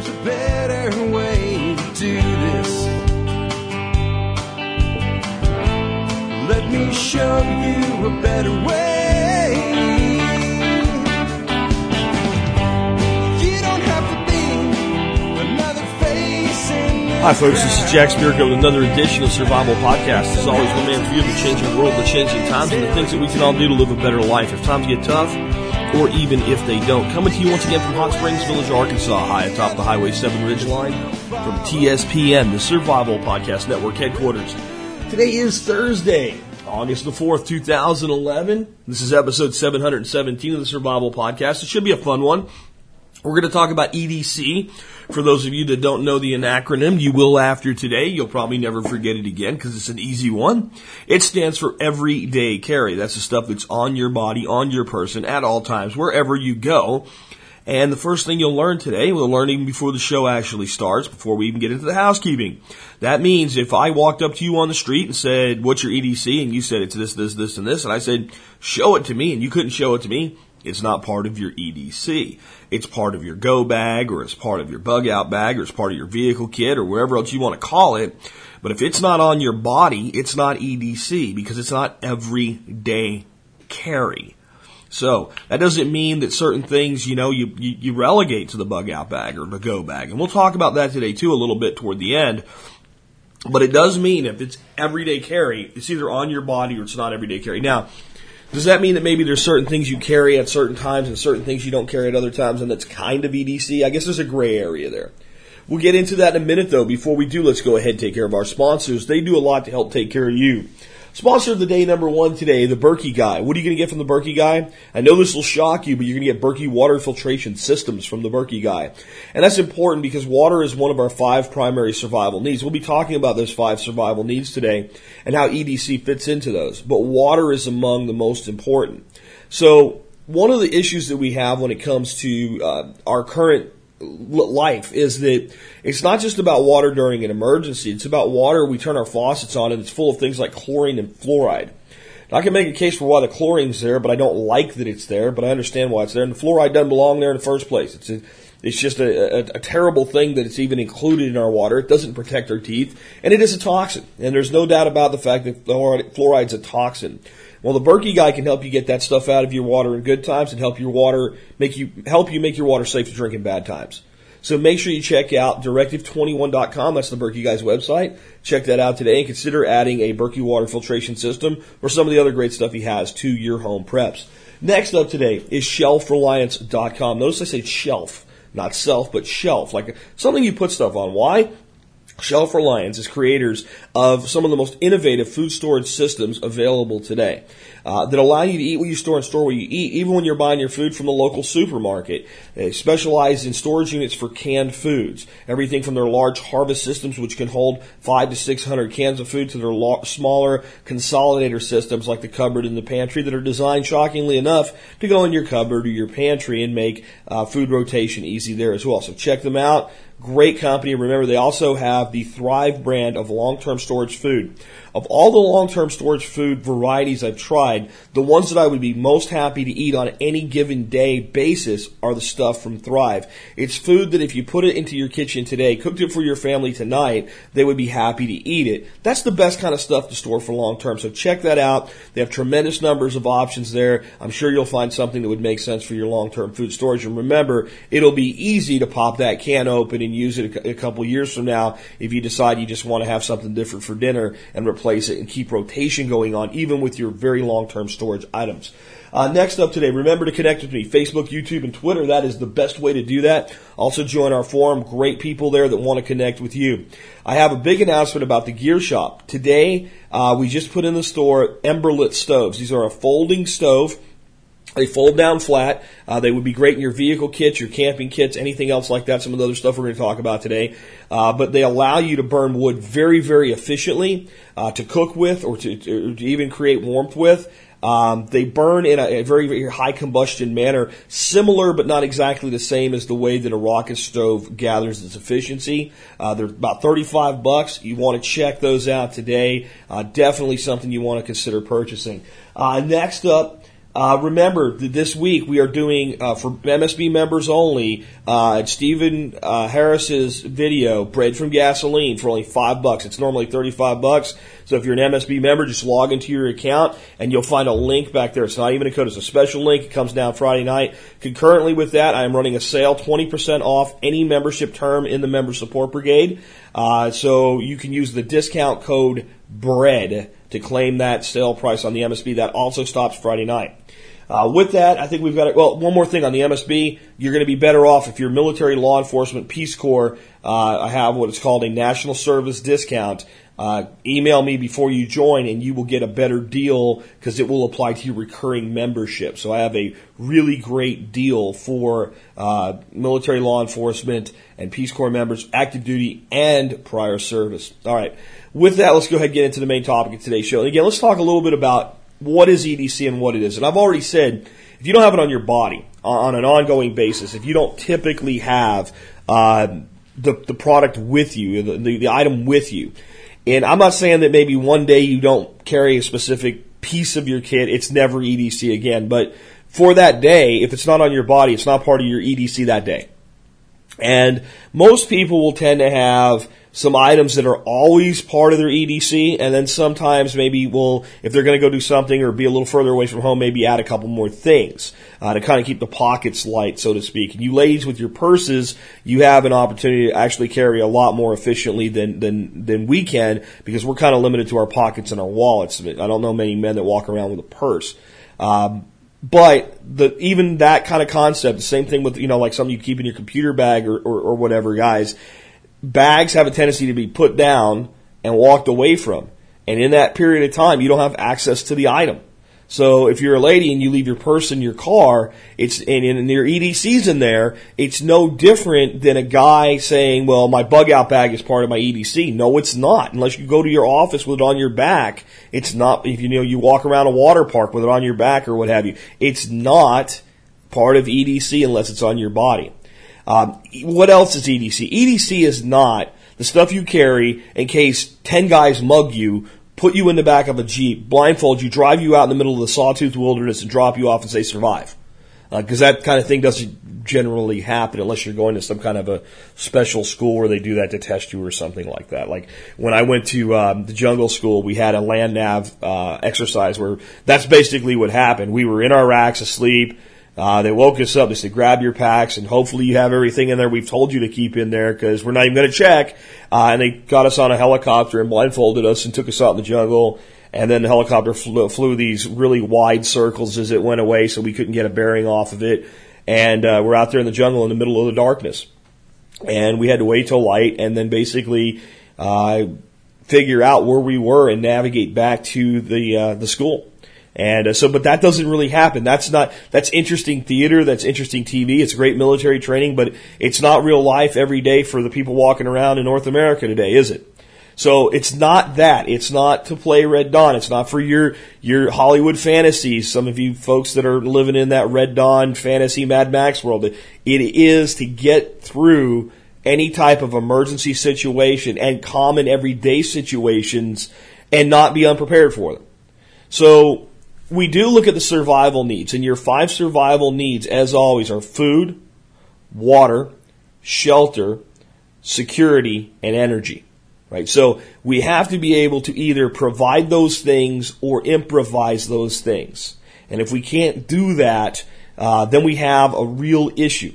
there's a better way to do this. Let me show you a better way. You don't have to be another face in Hi, folks. This is Jack Spirko with another edition of Survival Podcast. As always, one man's view of the changing world, the changing times, and the things that we can all do to live a better life if times get tough, or even if they don't. Coming to you once again from Hot Springs Village, Arkansas, high atop the Highway 7 Ridge Line, from TSPN, the Survival Podcast Network headquarters. Today is Thursday, August the 4th, 2011. This is episode 717 of the Survival Podcast. It should be a fun one. We're going to talk about EDC. For those of you that don't know the acronym, you will after today. You'll probably never forget it again because it's an easy one. It stands for everyday carry. That's the stuff that's on your body, on your person at all times, wherever you go. And the first thing you'll learn today, we'll learn even before the show actually starts, before we even get into the housekeeping. That means if I walked up to you on the street and said, what's your EDC? And you said it's this, this, this, and this, and I said, show it to me, and you couldn't show it to me, it's not part of your EDC. It's part of your go bag or it's part of your bug out bag or it's part of your vehicle kit or wherever else you want to call it. But if it's not on your body, it's not EDC because it's not everyday carry. So that doesn't mean that certain things, you know, you, you, you relegate to the bug out bag or the go bag. And we'll talk about that today too a little bit toward the end. But it does mean if it's everyday carry, it's either on your body or it's not everyday carry. Now, does that mean that maybe there's certain things you carry at certain times and certain things you don't carry at other times and that's kind of EDC? I guess there's a gray area there. We'll get into that in a minute though. Before we do, let's go ahead and take care of our sponsors. They do a lot to help take care of you. Sponsor of the day number one today, the Berkey Guy. What are you going to get from the Berkey Guy? I know this will shock you, but you're going to get Berkey water filtration systems from the Berkey Guy. And that's important because water is one of our five primary survival needs. We'll be talking about those five survival needs today and how EDC fits into those. But water is among the most important. So one of the issues that we have when it comes to uh, our current life is that it's not just about water during an emergency. It's about water we turn our faucets on and it's full of things like chlorine and fluoride. Now, I can make a case for why the chlorine's there, but I don't like that it's there, but I understand why it's there. And the fluoride doesn't belong there in the first place. It's a, it's just a, a, a terrible thing that it's even included in our water. It doesn't protect our teeth, and it is a toxin. And there's no doubt about the fact that fluoride, fluoride's a toxin. Well, the Berkey guy can help you get that stuff out of your water in good times and help your water make you help you make your water safe to drink in bad times. So make sure you check out directive21.com. That's the Berkey guy's website. Check that out today and consider adding a Berkey water filtration system or some of the other great stuff he has to your home preps. Next up today is shelfreliance.com. Notice I say shelf, not self, but shelf, like something you put stuff on. Why? Shelf Reliance is creators of some of the most innovative food storage systems available today uh, that allow you to eat what you store and store what you eat, even when you're buying your food from the local supermarket. They specialize in storage units for canned foods, everything from their large harvest systems, which can hold five to six hundred cans of food, to their lo- smaller consolidator systems like the cupboard and the pantry that are designed, shockingly enough, to go in your cupboard or your pantry and make uh, food rotation easy there as well. So check them out. Great company. Remember, they also have the Thrive brand of long-term storage food. Of all the long-term storage food varieties I've tried, the ones that I would be most happy to eat on any given day basis are the stuff from Thrive. It's food that if you put it into your kitchen today, cooked it for your family tonight, they would be happy to eat it. That's the best kind of stuff to store for long term. So check that out. They have tremendous numbers of options there. I'm sure you'll find something that would make sense for your long-term food storage. And remember, it'll be easy to pop that can open and use it a couple years from now if you decide you just want to have something different for dinner and replace it and keep rotation going on even with your very long-term storage items. Uh, next up today, remember to connect with me, Facebook, YouTube, and Twitter. That is the best way to do that. Also join our forum. Great people there that want to connect with you. I have a big announcement about the gear shop. Today, uh, we just put in the store Emberlit stoves. These are a folding stove. They fold down flat. Uh, they would be great in your vehicle kits, your camping kits, anything else like that. Some of the other stuff we're going to talk about today. Uh, but they allow you to burn wood very, very efficiently uh, to cook with or to, to, even create warmth with. Um, they burn in a, a, very, very high combustion manner, similar but not exactly the same as the way that a rocket stove gathers its efficiency. Uh, they're about 35 bucks. You want to check those out today. Uh, definitely something you want to consider purchasing. Uh, next up, Uh, remember, th- this week we are doing, uh, for MSB members only, uh, Stephen uh, Harris's video, Bread from Gasoline, for only five bucks. It's normally 35 bucks. So if you're an MSB member, just log into your account and you'll find a link back there. It's not even a code, it's a special link. It comes down Friday night. Concurrently with that, I am running a sale, 20% off any membership term in the Member Support Brigade. Uh, so you can use the discount code BREAD to claim that sale price on the MSB. That also stops Friday night. Uh, with that, I think we've got. Well, one more thing on the MSB. You're going to be better off if you're military, law enforcement, Peace Corps. Uh, I have what is called a national service discount. Uh, email me before you join and you will get a better deal because it will apply to your recurring membership. So I have a really great deal for uh, military law enforcement and Peace Corps members, active duty and prior service. All right. With that, let's go ahead and get into the main topic of today's show. And again, let's talk a little bit about what is EDC and what it is. And I've already said, if you don't have it on your body on an ongoing basis, if you don't typically have uh, the, the product with you, the, the, the item with you, and I'm not saying that maybe one day you don't carry a specific piece of your kit, it's never EDC again, but for that day, if it's not on your body, it's not part of your EDC that day. And most people will tend to have some items that are always part of their EDC, and then sometimes maybe will, if they're going to go do something or be a little further away from home, maybe add a couple more things uh, to kind of keep the pockets light, so to speak. And you ladies with your purses, you have an opportunity to actually carry a lot more efficiently than than than we can because we're kind of limited to our pockets and our wallets. I don't know many men that walk around with a purse. Um, but the even that kind of concept, the same thing with you know like something you keep in your computer bag or, or, or whatever, guys bags have a tendency to be put down and walked away from. And in that period of time, you don't have access to the item. So if you're a lady and you leave your purse in your car, it's and, and your EDC's in there, it's no different than a guy saying, "Well, my bug out bag is part of my EDC." No, it's not. Unless you go to your office with it on your back, it's not. If you know you walk around a water park with it on your back or what have you, it's not part of EDC unless it's on your body. Um, what else is EDC? EDC is not the stuff you carry in case 10 guys mug you, put you in the back of a Jeep, blindfold you, drive you out in the middle of the sawtooth wilderness and drop you off and say survive. Because uh, that kind of thing doesn't generally happen unless you're going to some kind of a special school where they do that to test you or something like that. Like when I went to um, the jungle school, we had a land nav uh, exercise where that's basically what happened. We were in our racks asleep uh, they woke us up. They said, grab your packs and hopefully you have everything in there we've told you to keep in there because we're not even going to check. Uh, and they got us on a helicopter and blindfolded us and took us out in the jungle. And then the helicopter flew, flew these really wide circles as it went away so we couldn't get a bearing off of it. And, uh, we're out there in the jungle in the middle of the darkness. And we had to wait till light and then basically, uh, figure out where we were and navigate back to the, uh, the school. And uh, so, but that doesn't really happen. That's not, that's interesting theater. That's interesting TV. It's great military training, but it's not real life every day for the people walking around in North America today, is it? So it's not that. It's not to play Red Dawn. It's not for your, your Hollywood fantasies. Some of you folks that are living in that Red Dawn fantasy Mad Max world. It is to get through any type of emergency situation and common everyday situations and not be unprepared for them. So we do look at the survival needs, and your five survival needs, as always, are food, water, shelter, security, and energy. Right? So we have to be able to either provide those things or improvise those things. And if we can't do that, uh, then we have a real issue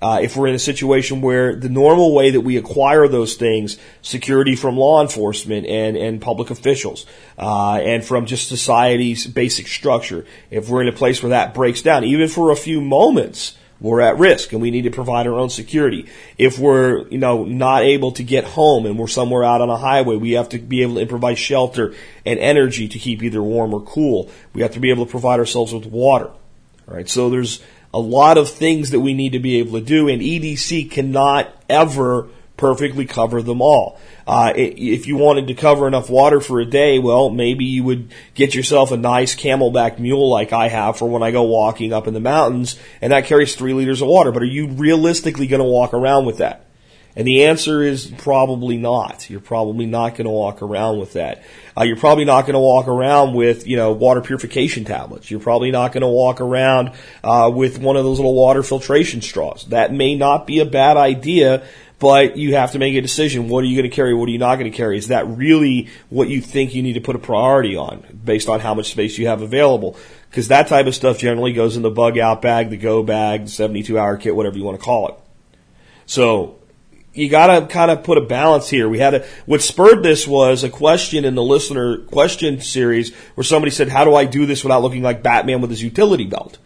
uh, if we're in a situation where the normal way that we acquire those things, security from law enforcement and, and public officials, uh, and from just society's basic structure, if we're in a place where that breaks down, even for a few moments, we're at risk and we need to provide our own security. If we're, you know, not able to get home and we're somewhere out on a highway, we have to be able to improvise shelter and energy to keep either warm or cool. We have to be able to provide ourselves with water. All right. So there's, a lot of things that we need to be able to do, and EDC cannot ever perfectly cover them all. Uh, if you wanted to cover enough water for a day, well, maybe you would get yourself a nice CamelBak mule like I have for when I go walking up in the mountains, and that carries three liters of water. But are you realistically going to walk around with that? And the answer is probably not. You're probably not going to walk around with that. Uh, you're probably not going to walk around with, you know, water purification tablets. You're probably not going to walk around uh, with one of those little water filtration straws. That may not be a bad idea, but you have to make a decision. What are you going to carry? What are you not going to carry? Is that really what you think you need to put a priority on based on how much space you have available? Because that type of stuff generally goes in the bug out bag, the go bag, the 72 hour kit, whatever you want to call it. So you got to kind of put a balance here. We had a, what spurred this was a question in the listener question series where somebody said, how do I do this without looking like Batman with his utility belt?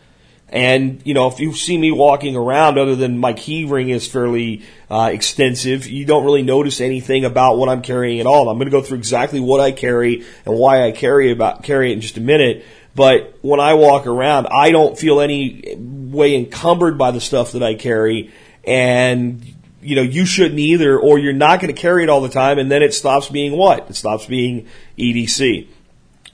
And, you know, if you see me walking around, other than my key ring is fairly uh, extensive, you don't really notice anything about what I'm carrying at all. I'm going to go through exactly what I carry and why I carry about carry it in just a minute. But when I walk around, I don't feel any way encumbered by the stuff that I carry. And you know, you shouldn't either, or you're not going to carry it all the time, and then it stops being what? It stops being EDC.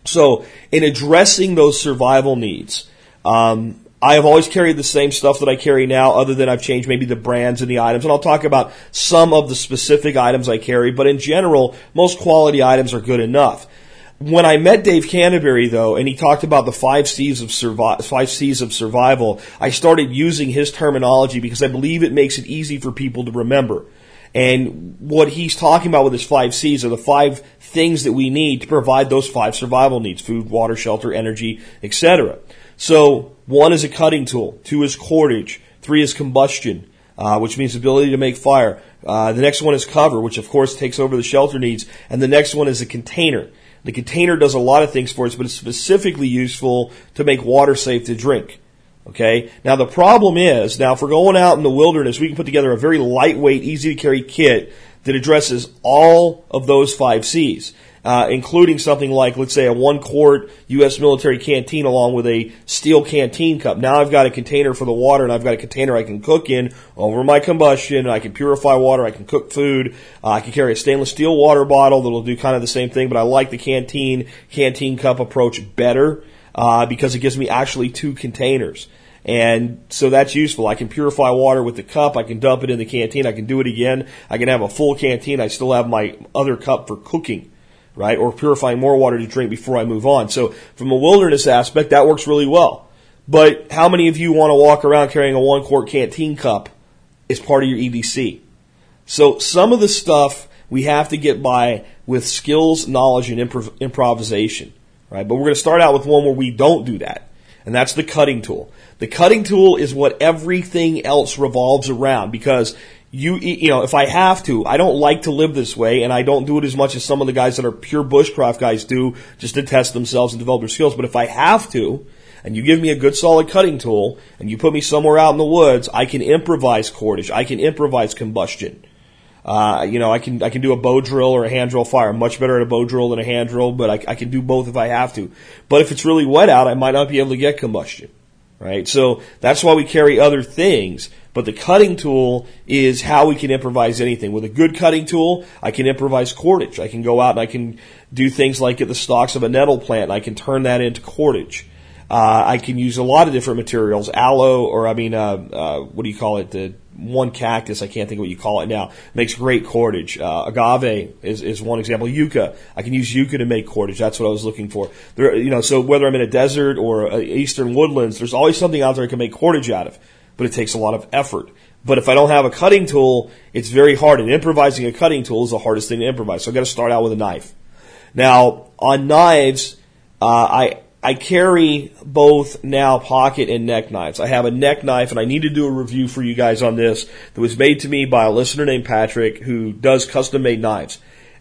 So, in addressing those survival needs, um, I have always carried the same stuff that I carry now, other than I've changed maybe the brands and the items. And I'll talk about some of the specific items I carry, but in general, most quality items are good enough. When I met Dave Canterbury, though, and he talked about the five C's of survi- five C's of survival, I started using his terminology because I believe it makes it easy for people to remember. And what he's talking about with his five C's are the five things that we need to provide those five survival needs: food, water, shelter, energy, etc. So one is a cutting tool, two is cordage, three is combustion, uh, which means ability to make fire. Uh, the next one is cover, which of course takes over the shelter needs, and the next one is a container. The container does a lot of things for us, but it's specifically useful to make water safe to drink. Okay? Now the problem is, now if we're going out in the wilderness, we can put together a very lightweight, easy to carry kit that addresses all of those five C's uh, including something like, let's say, a one quart U.S. military canteen along with a steel canteen cup. Now I've got a container for the water and I've got a container I can cook in over my combustion. I can purify water. I can cook food. Uh, I can carry a stainless steel water bottle that'll do kind of the same thing, but I like the canteen, canteen cup approach better, uh, because it gives me actually two containers. And so that's useful. I can purify water with the cup. I can dump it in the canteen. I can do it again. I can have a full canteen. I still have my other cup for cooking right? Or purifying more water to drink before I move on. So from a wilderness aspect, that works really well. But how many of you want to walk around carrying a one quart canteen cup as part of your EDC? So some of the stuff we have to get by with skills, knowledge, and improv- improvisation, right? But we're going to start out with one where we don't do that. And that's the cutting tool. The cutting tool is what everything else revolves around because you you know if I have to, I don't like to live this way, and I don't do it as much as some of the guys that are pure bushcraft guys do, just to test themselves and develop their skills. But if I have to, and you give me a good solid cutting tool, and you put me somewhere out in the woods, I can improvise cordage, I can improvise combustion. Uh, you know, I can I can do a bow drill or a hand drill fire. I'm much better at a bow drill than a hand drill, but I, I can do both if I have to. But if it's really wet out, I might not be able to get combustion right? So that's why we carry other things. But the cutting tool is how we can improvise anything. With a good cutting tool, I can improvise cordage. I can go out and I can do things like get the stalks of a nettle plant and I can turn that into cordage. Uh, I can use a lot of different materials, aloe, or I mean, uh, uh, what do you call it? The one cactus, I can't think of what you call it now, makes great cordage. Uh, agave is, is one example. Yucca, I can use yucca to make cordage. That's what I was looking for. There, you know, so whether I'm in a desert or a eastern woodlands, there's always something out there I can make cordage out of, but it takes a lot of effort. But if I don't have a cutting tool, it's very hard. And improvising a cutting tool is the hardest thing to improvise. So I've got to start out with a knife. Now, on knives, uh, I I carry both now pocket and neck knives. I have a neck knife and I need to do a review for you guys on this that was made to me by a listener named Patrick who does custom made knives.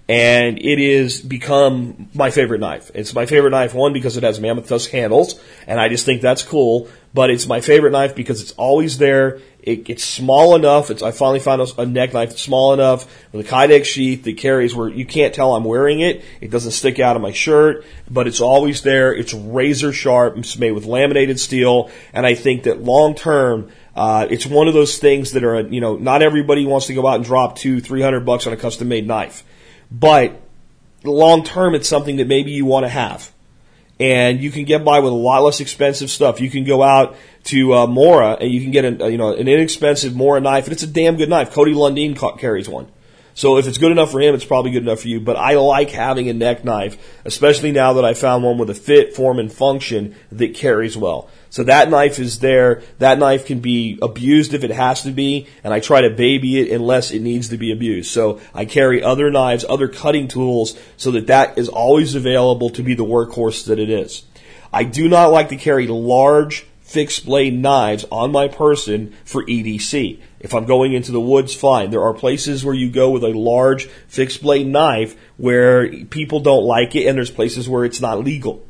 And it is become my favorite knife. It's my favorite knife, one, because it has mammoth tusk handles, and I just think that's cool, but it's my favorite knife because it's always there. It, it's small enough. It's, I finally found a, neck knife that's small enough with a Kydex sheath that carries where you can't tell I'm wearing it. It doesn't stick out of my shirt, but it's always there. It's razor sharp. It's made with laminated steel, and I think that long term, uh, it's one of those things that are, you know, not everybody wants to go out and drop two, three hundred bucks on a custom made knife, but long term, it's something that maybe you want to have. and you can get by with a lot less expensive stuff. You can go out to uh, Mora and you can get an, uh, you know an inexpensive Mora knife, and it's a damn good knife. Cody Lundin ca- carries one. So if it's good enough for him, it's probably good enough for you. But I like having a neck knife, especially now that I found one with a fit, form, and function that carries well. So that knife is there. That knife can be abused if it has to be, and I try to baby it unless it needs to be abused. So I carry other knives, other cutting tools, so that that is always available to be the workhorse that it is. I do not like to carry large fixed blade knives on my person for EDC. If I'm going into the woods, fine. There are places where you go with a large fixed blade knife where people don't like it, and there's places where it's not legal.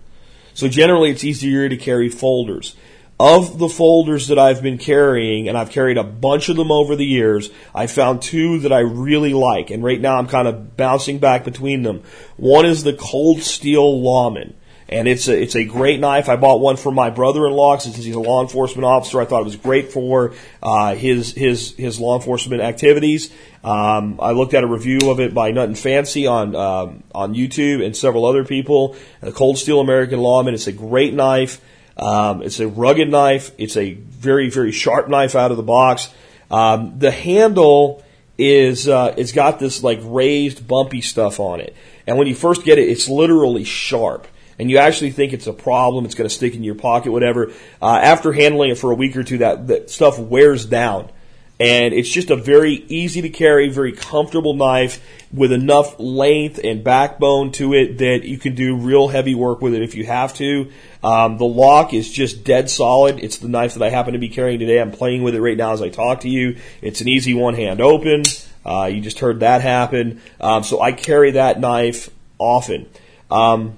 So generally, it's easier to carry folders. Of the folders that I've been carrying, and I've carried a bunch of them over the years, I found two that I really like, and right now I'm kind of bouncing back between them. One is the Cold Steel Lawman and it's a it's a great knife. I bought one for my brother-in-law since he's a law enforcement officer. I thought it was great for uh, his his his law enforcement activities. Um, I looked at a review of it by Nutnfancy on um, on YouTube and several other people. The Cold Steel American Lawman. It's a great knife. Um, it's a rugged knife. It's a very very sharp knife out of the box. Um, the handle is uh, it's got this like raised bumpy stuff on it, and when you first get it, it's literally sharp and you actually think it's a problem, it's going to stick in your pocket, whatever. Uh, after handling it for a week or two, that, that stuff wears down. And it's just a very easy to carry, very comfortable knife with enough length and backbone to it that you can do real heavy work with it if you have to. Um, the lock is just dead solid. It's the knife that I happen to be carrying today. I'm playing with it right now as I talk to you. It's an easy one hand open. Uh, you just heard that happen. Um, so I carry that knife often. Um,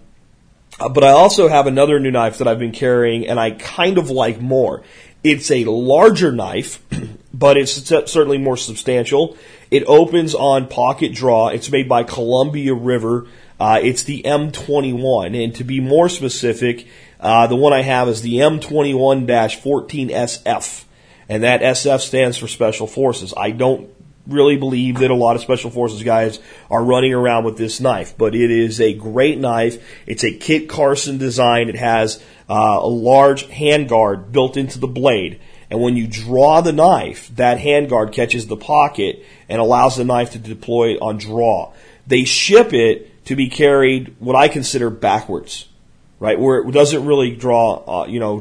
uh, but I also have another new knife that I've been carrying and I kind of like more. It's a larger knife, but it's certainly more substantial. It opens on pocket draw. It's made by Columbia River. Uh, it's the M21. And to be more specific, uh, the one I have is the M21-14SF. And that SF stands for Special Forces. I don't really believe that a lot of special forces guys are running around with this knife, but it is a great knife. It's a Kit Carson design. It has uh, a large handguard built into the blade. And when you draw the knife, that handguard catches the pocket and allows the knife to deploy on draw. They ship it to be carried what I consider backwards right? Where it doesn't really draw, uh, you know,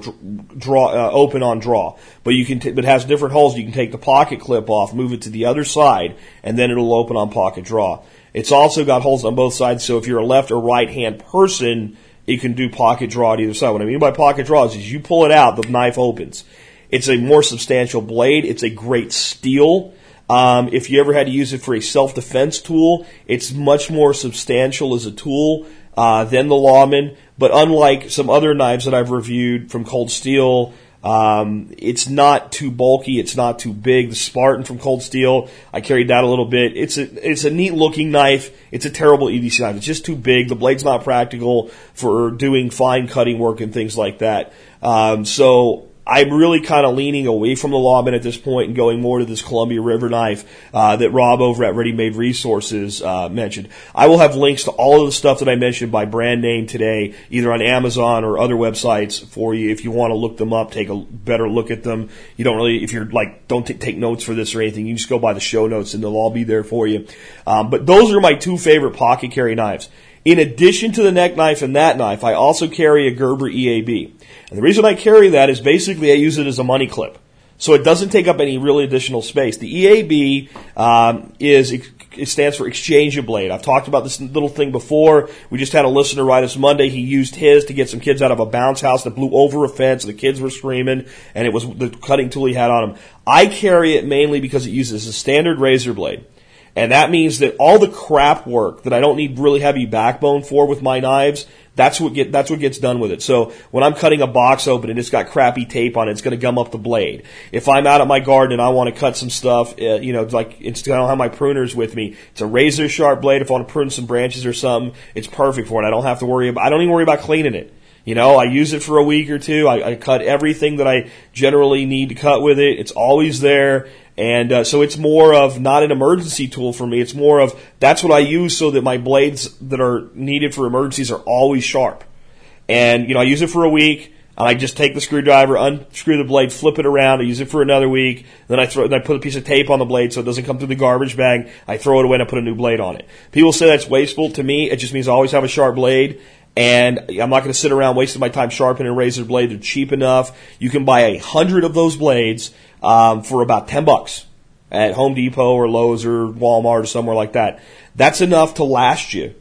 draw uh, open on draw, but you can, t- but it has different holes. You can take the pocket clip off, move it to the other side, and then it'll open on pocket draw. It's also got holes on both sides, so if you're a left or right hand person, you can do pocket draw at either side. What I mean by pocket draw is, you pull it out, the knife opens. It's a more substantial blade. It's a great steel. Um, if you ever had to use it for a self-defense tool, it's much more substantial as a tool uh, than the Lawman. But unlike some other knives that I've reviewed from Cold Steel, um, it's not too bulky. It's not too big. The Spartan from Cold Steel, I carried that a little bit. It's a it's a neat looking knife. It's a terrible EDC knife. It's just too big. The blade's not practical for doing fine cutting work and things like that. Um, so I'm really kind of leaning away from the Lawman at this point and going more to this Columbia River knife uh, that Rob over at Ready Made Resources uh, mentioned. I will have links to all of the stuff that I mentioned by brand name today, either on Amazon or other websites for you if you want to look them up, take a better look at them. You don't really, if you're like, don't t- take notes for this or anything, you just go by the show notes and they'll all be there for you. Um, but those are my two favorite pocket carry knives. In addition to the neck knife and that knife, I also carry a Gerber EAB. And the reason I carry that is basically I use it as a money clip. So it doesn't take up any really additional space. The EAB um, is it stands for exchange a blade. I've talked about this little thing before. We just had a listener write us Monday. He used his to get some kids out of a bounce house that blew over a fence. The kids were screaming, and it was the cutting tool he had on him. I carry it mainly because it uses a standard razor blade. And that means that all the crap work that I don't need really heavy backbone for with my knives that's what get that's what gets done with it. So when I'm cutting a box open and it's got crappy tape on it, it's going to gum up the blade. If I'm out at my garden and I want to cut some stuff, uh, you know, like it's, I don't have my pruners with me. It's a razor sharp blade. If I want to prune some branches or something, it's perfect for it. I don't have to worry about. I don't even worry about cleaning it. You know, I use it for a week or two. I, I cut everything that I generally need to cut with it. It's always there. And uh, so it's more of not an emergency tool for me. It's more of that's what I use so that my blades that are needed for emergencies are always sharp. And, you know, I use it for a week. And I just take the screwdriver, unscrew the blade, flip it around. I use it for another week. Then I throw, then I put a piece of tape on the blade so it doesn't come through the garbage bag. I throw it away and I put a new blade on it. People say that's wasteful. To me, it just means I always have a sharp blade. And I'm not going to sit around wasting my time sharpening a razor blade. They're cheap enough. You can buy a hundred of those blades um, for about ten bucks at Home Depot or Lowe's or Walmart or somewhere like that. That's enough to last you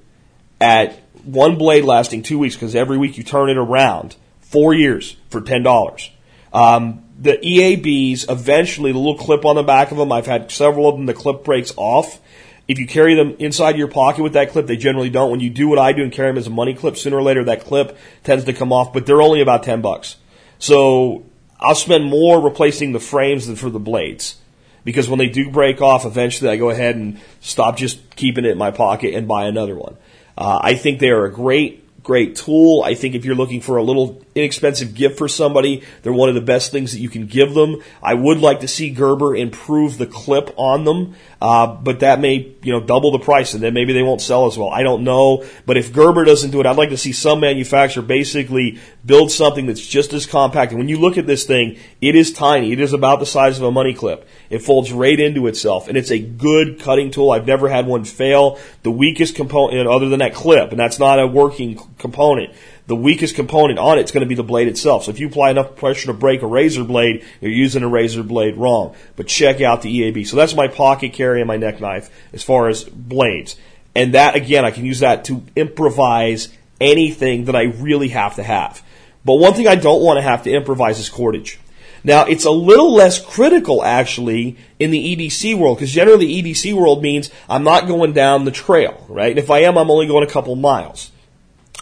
at one blade lasting two weeks because every week you turn it around four years for ten dollars. Um, the EABs eventually the little clip on the back of them. I've had several of them. The clip breaks off. If you carry them inside your pocket with that clip, they generally don't. When you do what I do and carry them as a money clip, sooner or later that clip tends to come off. But they're only about ten bucks. So I'll spend more replacing the frames than for the blades. Because when they do break off, eventually I go ahead and stop just keeping it in my pocket and buy another one. Uh, I think they are a great great tool. I think if you're looking for a little inexpensive gift for somebody, they're one of the best things that you can give them. I would like to see Gerber improve the clip on them, uh, but that may you know double the price, and then maybe they won't sell as well. I don't know, but if Gerber doesn't do it, I'd like to see some manufacturer basically build something that's just as compact. And when you look at this thing, it is tiny. It is about the size of a money clip. It folds right into itself, and it's a good cutting tool. I've never had one fail. The weakest component, other than that clip, and that's not a working component. The weakest component on it's going to be the blade itself. So if you apply enough pressure to break a razor blade, you're using a razor blade wrong. But check out the EAB. So that's my pocket carry and my neck knife as far as blades. And that again, I can use that to improvise anything that I really have to have. But one thing I don't want to have to improvise is cordage. Now, it's a little less critical actually in the EDC world because generally EDC world means I'm not going down the trail, right? And if I am, I'm only going a couple miles.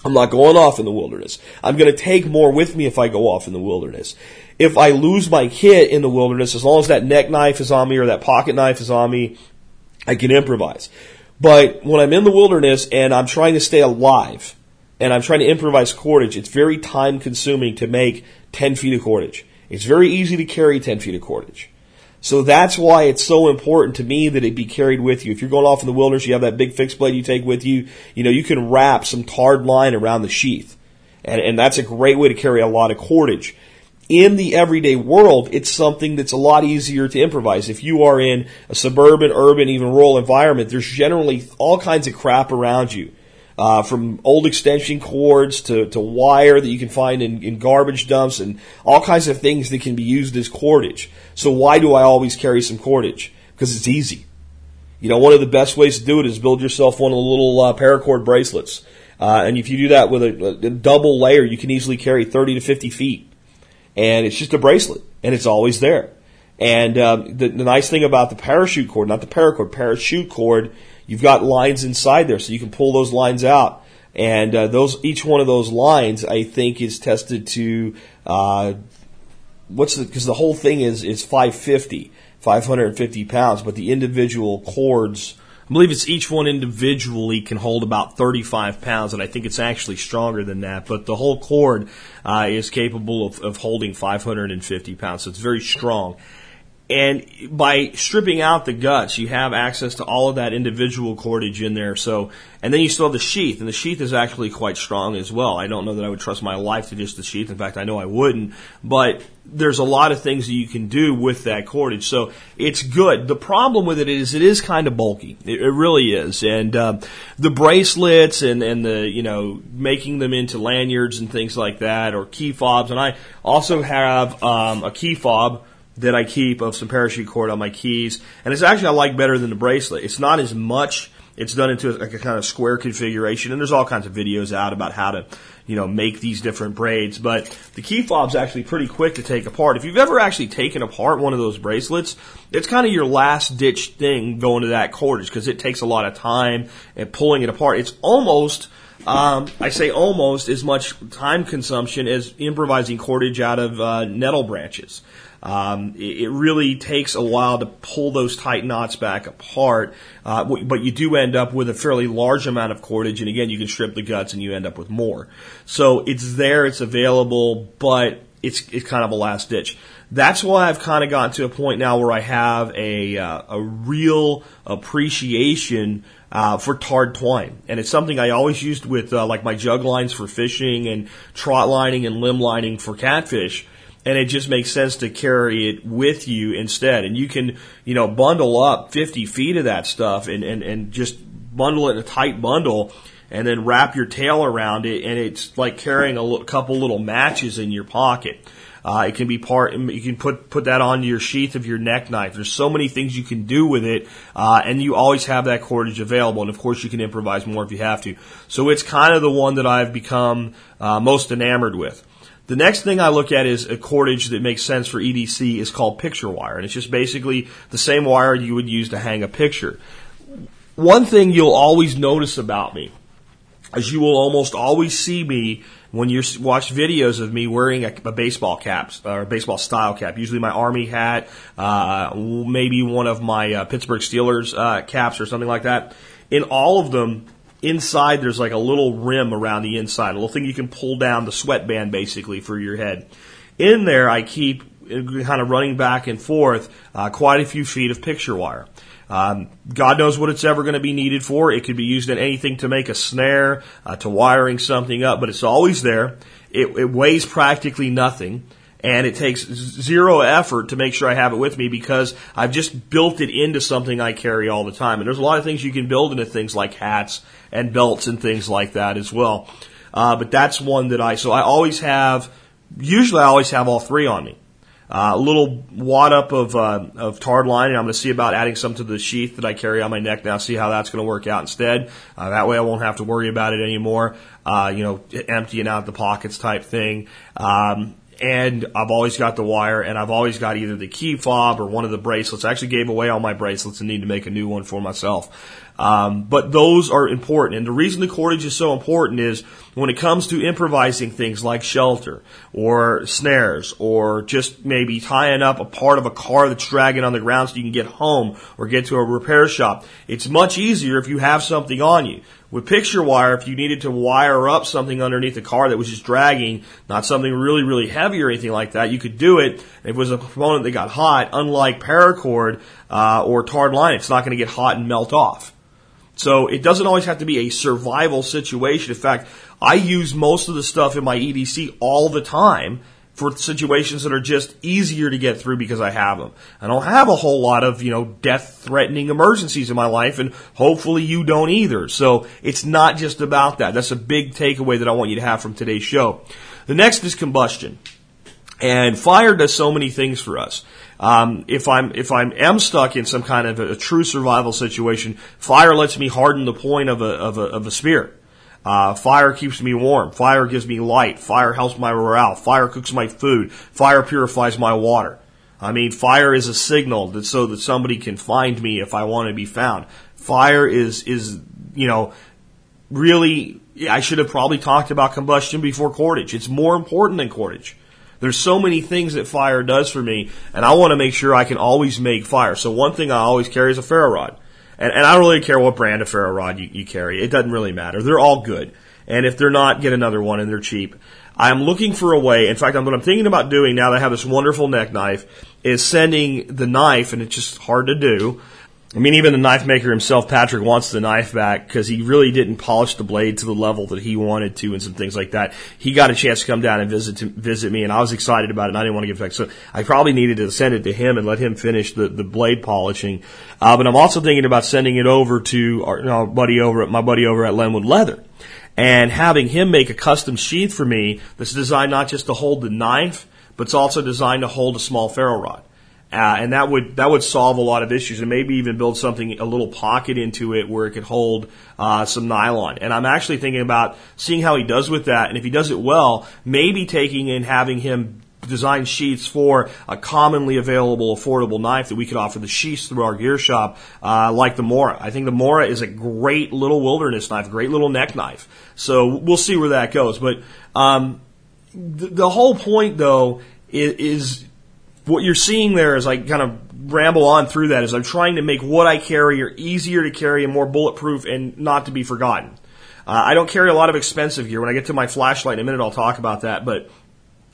I'm not going off in the wilderness. I'm going to take more with me if I go off in the wilderness. If I lose my kit in the wilderness, as long as that neck knife is on me or that pocket knife is on me, I can improvise. But when I'm in the wilderness and I'm trying to stay alive and I'm trying to improvise cordage, it's very time consuming to make 10 feet of cordage. It's very easy to carry 10 feet of cordage. So that's why it's so important to me that it be carried with you. If you're going off in the wilderness, you have that big fixed blade you take with you, you know, you can wrap some tarred line around the sheath. And, and that's a great way to carry a lot of cordage. In the everyday world, it's something that's a lot easier to improvise. If you are in a suburban, urban, even rural environment, there's generally all kinds of crap around you uh, from old extension cords to, to wire that you can find in, in garbage dumps and all kinds of things that can be used as cordage. So why do I always carry some cordage? Because it's easy. You know, one of the best ways to do it is build yourself one of the little uh, paracord bracelets. Uh, and if you do that with a, a double layer, you can easily carry 30 to 50 feet. And it's just a bracelet, and it's always there. And um, the, the nice thing about the parachute cord, not the paracord, parachute cord, you've got lines inside there, so you can pull those lines out. And uh, those each one of those lines, I think, is tested to uh, what's the because the whole thing is is 550, 550 pounds, but the individual cords. I believe it's each one individually can hold about 35 pounds, and I think it's actually stronger than that. But the whole cord uh, is capable of, of holding 550 pounds, so it's very strong. And by stripping out the guts, you have access to all of that individual cordage in there. So, and then you still have the sheath, and the sheath is actually quite strong as well. I don't know that I would trust my life to just the sheath. In fact, I know I wouldn't. But there's a lot of things that you can do with that cordage. So it's good. The problem with it is it is kind of bulky. It, it really is. And uh, the bracelets and and the you know making them into lanyards and things like that, or key fobs. And I also have um, a key fob that I keep of some parachute cord on my keys. And it's actually I like better than the bracelet. It's not as much. It's done into a, a kind of square configuration, and there's all kinds of videos out about how to, you know, make these different braids. But the key fob's actually pretty quick to take apart. If you've ever actually taken apart one of those bracelets, it's kind of your last ditch thing going to that cordage because it takes a lot of time and pulling it apart. It's almost um, I say almost as much time consumption as improvising cordage out of uh, nettle branches. Um, it, it, really takes a while to pull those tight knots back apart, uh, but you do end up with a fairly large amount of cordage, and again, you can strip the guts and you end up with more. So it's there, it's available, but it's, it's kind of a last ditch. That's why I've kind of gotten to a point now where I have a uh, a real appreciation uh, for tarred twine, and it's something I always used with uh, like my jug lines for fishing and trot lining and limb lining for catfish. And it just makes sense to carry it with you instead. And you can, you know, bundle up 50 feet of that stuff and, and, and just bundle it in a tight bundle and then wrap your tail around it. And it's like carrying a l- couple little matches in your pocket. Uh, it can be part. You can put put that on your sheath of your neck knife. There's so many things you can do with it, uh, and you always have that cordage available. And of course, you can improvise more if you have to. So it's kind of the one that I've become uh, most enamored with. The next thing I look at is a cordage that makes sense for EDC is called picture wire, and it's just basically the same wire you would use to hang a picture. One thing you'll always notice about me is you will almost always see me when you watch videos of me wearing a, a baseball cap or a baseball style cap, usually my Army hat, uh, maybe one of my uh, Pittsburgh Steelers uh, caps or something like that. In all of them, inside there's like a little rim around the inside, a little thing you can pull down the sweatband basically for your head. In there, I keep uh, kind of running back and forth uh, quite a few feet of picture wire. Um, God knows what it's ever going to be needed for. It could be used in anything to make a snare, uh, to wiring something up, but it's always there. It, it weighs practically nothing and it takes zero effort to make sure I have it with me because I've just built it into something I carry all the time. And there's a lot of things you can build into things like hats and belts and things like that as well. Uh, but that's one that I, so I always have, usually I always have all three on me. Uh, a little wad up of, uh, of tarred line, and I'm going to see about adding some to the sheath that I carry on my neck now, see how that's going to work out instead. Uh, that way I won't have to worry about it anymore. Uh, you know, emptying out the pockets type thing. Um, and I've always got the wire, and I've always got either the key fob or one of the bracelets. I actually gave away all my bracelets and need to make a new one for myself. Um, but those are important. And the reason the cordage is so important is when it comes to improvising things like shelter or snares or just maybe tying up a part of a car that's dragging on the ground so you can get home or get to a repair shop. It's much easier if you have something on you. With picture wire, if you needed to wire up something underneath the car that was just dragging, not something really, really heavy or anything like that, you could do it. If it was a component that got hot, unlike paracord uh, or tarred line, it's not going to get hot and melt off. So it doesn't always have to be a survival situation. In fact, I use most of the stuff in my EDC all the time for situations that are just easier to get through because I have them. I don't have a whole lot of, you know, death threatening emergencies in my life and hopefully you don't either. So it's not just about that. That's a big takeaway that I want you to have from today's show. The next is combustion. And fire does so many things for us. Um, if I'm if I am am stuck in some kind of a, a, true survival situation, fire lets me harden the point of a of a, of a spear. Uh, fire keeps me warm. Fire gives me light. Fire helps my morale. Fire cooks my food. Fire purifies my water. I mean, fire is a signal that so that somebody can find me if I want to be found. Fire is is you know really. I should have probably talked about combustion before cordage. It's more important than cordage. There's so many things that fire does for me, and I want to make sure I can always make fire. So one thing I always carry is a ferro rod. And, and I don't really care what brand of ferro rod you, you carry. It doesn't really matter. They're all good. And if they're not, get another one and they're cheap. I'm looking for a way. In fact, what I'm thinking about doing now that I have this wonderful neck knife is sending the knife, and it's just hard to do, I mean, even the knife maker himself, Patrick, wants the knife back because he really didn't polish the blade to the level that he wanted to, and some things like that. He got a chance to come down and visit to, visit me, and I was excited about it. and I didn't want to give it back, so I probably needed to send it to him and let him finish the, the blade polishing. Uh, but I'm also thinking about sending it over to our, our buddy over at my buddy over at Lenwood Leather, and having him make a custom sheath for me that's designed not just to hold the knife, but it's also designed to hold a small ferro rod. Uh, and that would that would solve a lot of issues, and maybe even build something a little pocket into it where it could hold uh, some nylon. And I'm actually thinking about seeing how he does with that, and if he does it well, maybe taking and having him design sheaths for a commonly available, affordable knife that we could offer the sheaths through our gear shop, uh, like the Mora. I think the Mora is a great little wilderness knife, great little neck knife. So we'll see where that goes. But um, the, the whole point, though, is, is what you're seeing there as I kind of ramble on through that is I'm trying to make what I carry easier to carry and more bulletproof and not to be forgotten. Uh, I don't carry a lot of expensive gear. When I get to my flashlight in a minute, I'll talk about that, but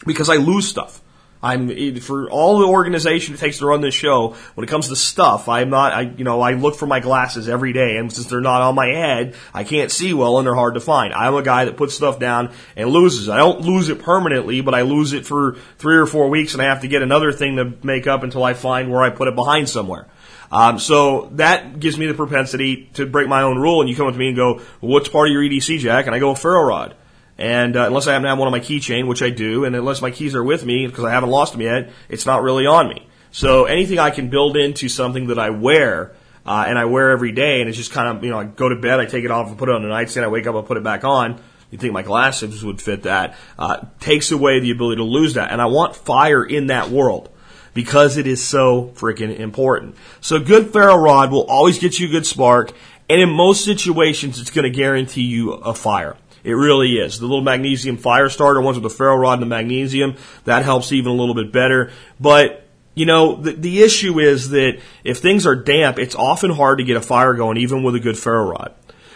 because I lose stuff. I'm for all the organization it takes to run this show. When it comes to stuff, I'm not. I you know I look for my glasses every day, and since they're not on my head, I can't see well, and they're hard to find. I'm a guy that puts stuff down and loses. I don't lose it permanently, but I lose it for three or four weeks, and I have to get another thing to make up until I find where I put it behind somewhere. Um, so that gives me the propensity to break my own rule, and you come up to me and go, "What's part of your EDC, Jack?" And I go, "Ferro rod." And uh, unless I happen to have one on my keychain, which I do, and unless my keys are with me because I haven't lost them yet, it's not really on me. So anything I can build into something that I wear, uh, and I wear every day, and it's just kind of you know I go to bed, I take it off and put it on the nightstand, I wake up, I put it back on. You think my glasses would fit that? Uh, takes away the ability to lose that, and I want fire in that world because it is so freaking important. So good ferro rod will always get you a good spark, and in most situations, it's going to guarantee you a fire. It really is. The little magnesium fire starter ones with the ferro rod and the magnesium, that helps even a little bit better. But, you know, the, the issue is that if things are damp, it's often hard to get a fire going, even with a good ferro rod.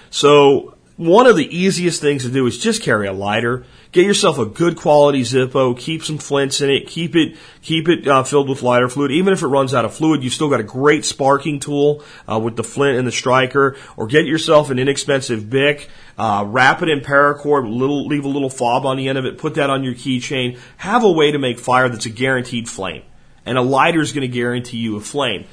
So, one of the easiest things to do is just carry a lighter. Get yourself a good quality Zippo. Keep some flints in it. Keep it keep it uh, filled with lighter fluid. Even if it runs out of fluid, you've still got a great sparking tool uh, with the flint and the striker. Or get yourself an inexpensive Bic. Uh, wrap it in paracord. Little leave a little fob on the end of it. Put that on your keychain. Have a way to make fire that's a guaranteed flame. And a lighter is going to guarantee you a flame.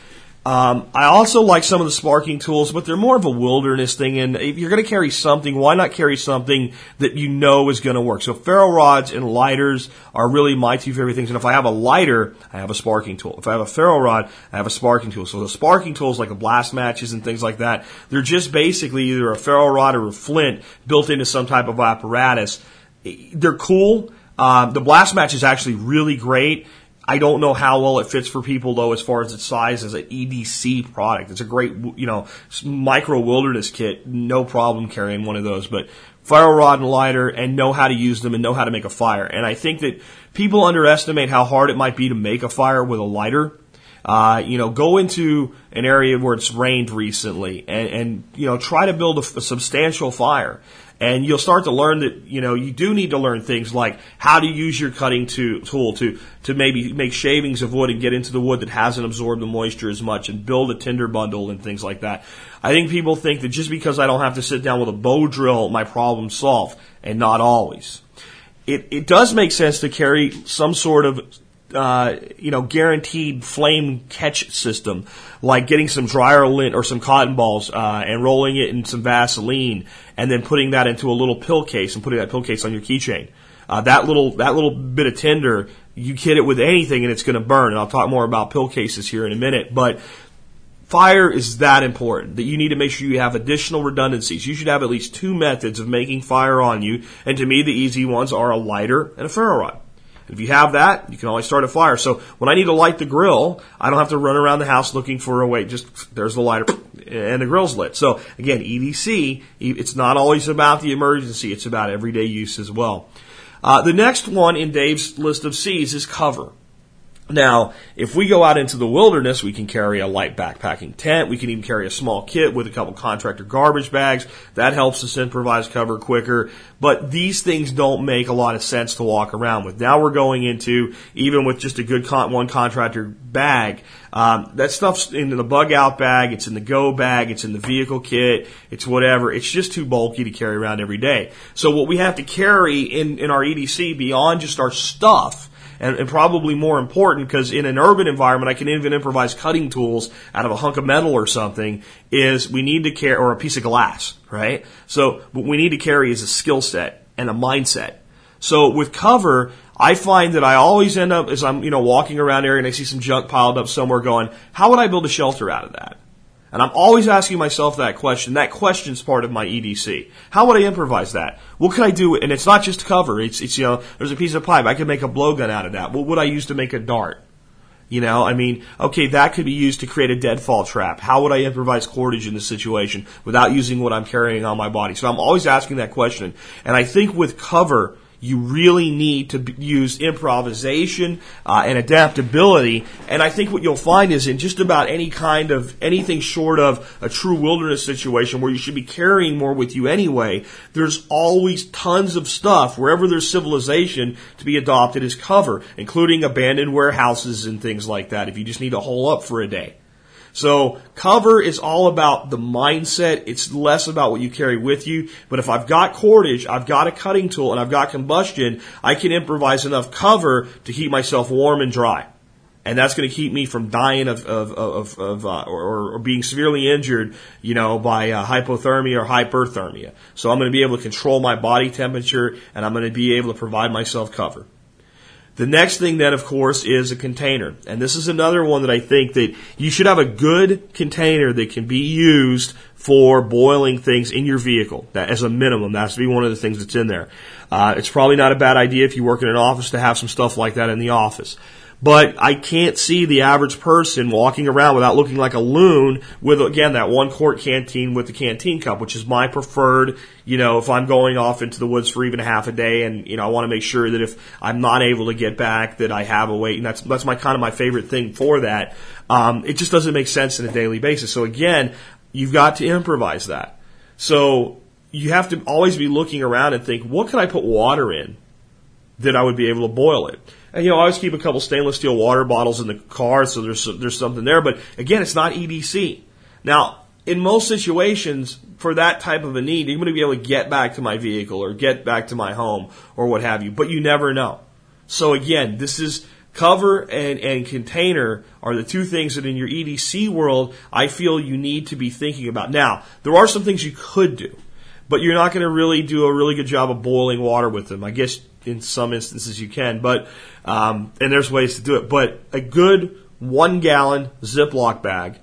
Um, I also like some of the sparking tools, but they're more of a wilderness thing. And if you're going to carry something, why not carry something that you know is going to work? So ferro rods and lighters are really my two favorite things. And if I have a lighter, I have a sparking tool. If I have a ferro rod, I have a sparking tool. So the sparking tools like the blast matches and things like that, they're just basically either a ferro rod or a flint built into some type of apparatus. They're cool. Uh, the blast match is actually really great. I don't know how well it fits for people though, as far as its size as an EDC product. It's a great, you know, micro wilderness kit. No problem carrying one of those, but ferro rod and lighter and know how to use them and know how to make a fire. And I think that people underestimate how hard it might be to make a fire with a lighter. Uh, you know, go into an area where it's rained recently and, and you know, try to build a, a substantial fire and you'll start to learn that you know you do need to learn things like how to use your cutting to, tool to to maybe make shavings of wood and get into the wood that hasn't absorbed the moisture as much and build a tinder bundle and things like that. I think people think that just because I don't have to sit down with a bow drill, my problem's solved, and not always. It it does make sense to carry some sort of uh, you know, guaranteed flame catch system, like getting some dryer lint or some cotton balls uh, and rolling it in some Vaseline, and then putting that into a little pill case and putting that pill case on your keychain. Uh, that little that little bit of tinder, you hit it with anything and it's going to burn. And I'll talk more about pill cases here in a minute, but fire is that important that you need to make sure you have additional redundancies. You should have at least two methods of making fire on you, and to me, the easy ones are a lighter and a ferro rod. If you have that, you can always start a fire. So when I need to light the grill, I don't have to run around the house looking for a way. Just there's the lighter and the grill's lit. So again, EDC, it's not always about the emergency. It's about everyday use as well. Uh, the next one in Dave's list of C's is cover. Now, if we go out into the wilderness, we can carry a light backpacking tent. We can even carry a small kit with a couple contractor garbage bags. That helps us improvise cover quicker. But these things don't make a lot of sense to walk around with. Now we're going into, even with just a good con- one contractor bag, um, that stuff's in the bug out bag, it's in the go bag, it's in the vehicle kit, it's whatever. It's just too bulky to carry around every day. So what we have to carry in, in our EDC beyond just our stuff and, and probably more important because in an urban environment, I can even improvise cutting tools out of a hunk of metal or something. Is we need to carry or a piece of glass, right? So what we need to carry is a skill set and a mindset. So with cover, I find that I always end up as I'm you know walking around area and I see some junk piled up somewhere, going, how would I build a shelter out of that? And I'm always asking myself that question. That question's part of my EDC. How would I improvise that? What could I do? And it's not just cover. It's, it's, you know, there's a piece of pipe. I could make a blowgun out of that. What would I use to make a dart? You know, I mean, okay, that could be used to create a deadfall trap. How would I improvise cordage in this situation without using what I'm carrying on my body? So I'm always asking that question. And I think with cover, you really need to b- use improvisation uh, and adaptability. And I think what you'll find is in just about any kind of anything short of a true wilderness situation where you should be carrying more with you anyway, there's always tons of stuff wherever there's civilization to be adopted as cover, including abandoned warehouses and things like that. If you just need to hole up for a day. So cover is all about the mindset. It's less about what you carry with you. But if I've got cordage, I've got a cutting tool, and I've got combustion, I can improvise enough cover to keep myself warm and dry. And that's going to keep me from dying of, of, of, of uh, or, or being severely injured, you know, by uh, hypothermia or hyperthermia. So I'm going to be able to control my body temperature, and I'm going to be able to provide myself cover. The next thing then, of course, is a container. And this is another one that I think that you should have a good container that can be used for boiling things in your vehicle. That as a minimum, that has to be one of the things that's in there. Uh, it's probably not a bad idea if you work in an office to have some stuff like that in the office. But I can't see the average person walking around without looking like a loon with, again, that one quart canteen with the canteen cup, which is my preferred, you know, if I'm going off into the woods for even a half a day and, you know, I want to make sure that if I'm not able to get back that I have a weight and that's, that's my kind of my favorite thing for that. Um, it just doesn't make sense on a daily basis. So again, you've got to improvise that. So you have to always be looking around and think, what can I put water in that I would be able to boil it? And you know, I always keep a couple stainless steel water bottles in the car, so there's there's something there. But again, it's not EDC. Now, in most situations, for that type of a need, you're going to be able to get back to my vehicle or get back to my home or what have you. But you never know. So again, this is cover and, and container are the two things that in your EDC world I feel you need to be thinking about. Now, there are some things you could do, but you're not going to really do a really good job of boiling water with them. I guess in some instances you can, but um, and there's ways to do it. But a good one gallon Ziploc bag,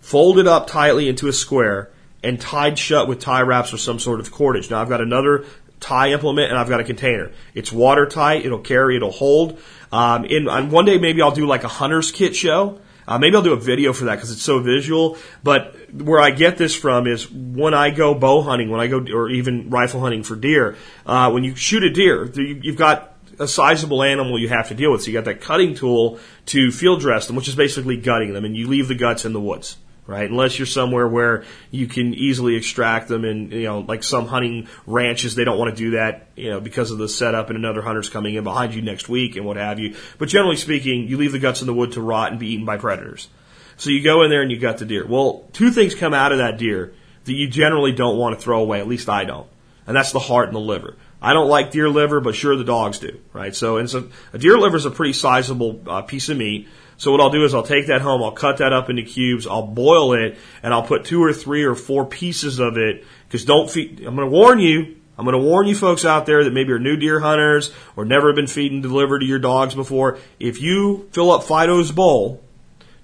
folded up tightly into a square, and tied shut with tie wraps or some sort of cordage. Now I've got another tie implement and I've got a container. It's watertight. It'll carry. It'll hold. Um, in on one day maybe I'll do like a hunter's kit show. Uh, maybe I'll do a video for that because it's so visual. But where I get this from is when I go bow hunting, when I go or even rifle hunting for deer. Uh, when you shoot a deer, you- you've got a sizable animal you have to deal with. So you got that cutting tool to field dress them, which is basically gutting them, and you leave the guts in the woods. Right, unless you're somewhere where you can easily extract them, and you know, like some hunting ranches, they don't want to do that, you know, because of the setup, and another hunter's coming in behind you next week, and what have you. But generally speaking, you leave the guts in the wood to rot and be eaten by predators. So you go in there and you gut the deer. Well, two things come out of that deer that you generally don't want to throw away. At least I don't, and that's the heart and the liver. I don't like deer liver, but sure the dogs do, right? So, and so a deer liver is a pretty sizable uh, piece of meat. So what I'll do is I'll take that home, I'll cut that up into cubes, I'll boil it, and I'll put two or three or four pieces of it. Because don't feed. I'm going to warn you. I'm going to warn you folks out there that maybe are new deer hunters or never been feeding delivered to your dogs before. If you fill up Fido's bowl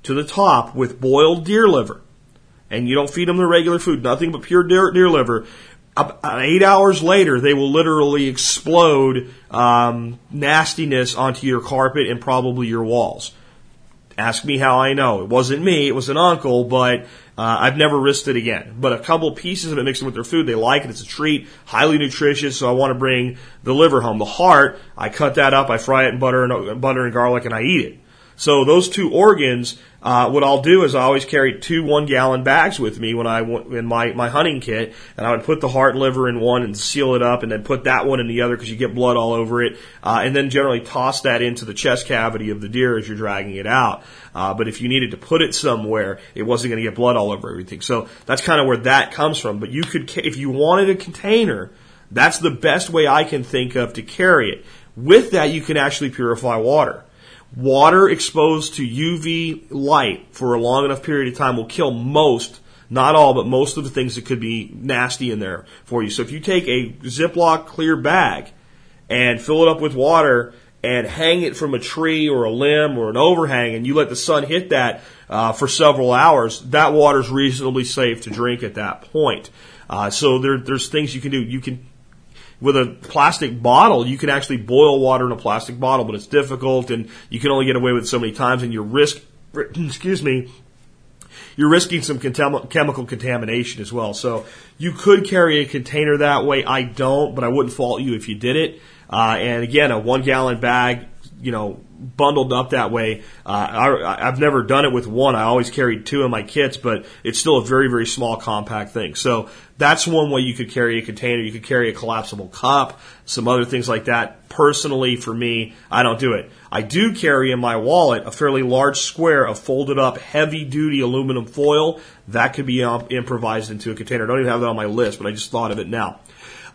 to the top with boiled deer liver, and you don't feed them the regular food, nothing but pure deer, deer liver. Uh, eight hours later, they will literally explode um, nastiness onto your carpet and probably your walls. Ask me how I know. It wasn't me, it was an uncle, but uh, I've never risked it again. But a couple pieces of it mixed in with their food, they like it. It's a treat, highly nutritious. So I want to bring the liver home. The heart, I cut that up, I fry it in butter and butter and garlic, and I eat it. So those two organs, uh, what I'll do is I always carry two one gallon bags with me when I in my my hunting kit, and I would put the heart and liver in one and seal it up, and then put that one in the other because you get blood all over it, uh, and then generally toss that into the chest cavity of the deer as you're dragging it out. Uh, but if you needed to put it somewhere, it wasn't going to get blood all over everything. So that's kind of where that comes from. But you could, if you wanted a container, that's the best way I can think of to carry it. With that, you can actually purify water. Water exposed to UV light for a long enough period of time will kill most, not all, but most of the things that could be nasty in there for you. So if you take a Ziploc clear bag and fill it up with water and hang it from a tree or a limb or an overhang and you let the sun hit that uh, for several hours, that water is reasonably safe to drink at that point. Uh, so there, there's things you can do. You can with a plastic bottle, you can actually boil water in a plastic bottle, but it's difficult and you can only get away with it so many times and your risk, excuse me, you're risking some contem- chemical contamination as well. So you could carry a container that way. I don't, but I wouldn't fault you if you did it. Uh, and again, a one gallon bag, you know, bundled up that way. Uh, I, I've never done it with one. I always carried two in my kits, but it's still a very, very small, compact thing. So that's one way you could carry a container. You could carry a collapsible cup, some other things like that. Personally, for me, I don't do it. I do carry in my wallet a fairly large square of folded up, heavy duty aluminum foil. That could be improvised into a container. I don't even have that on my list, but I just thought of it now.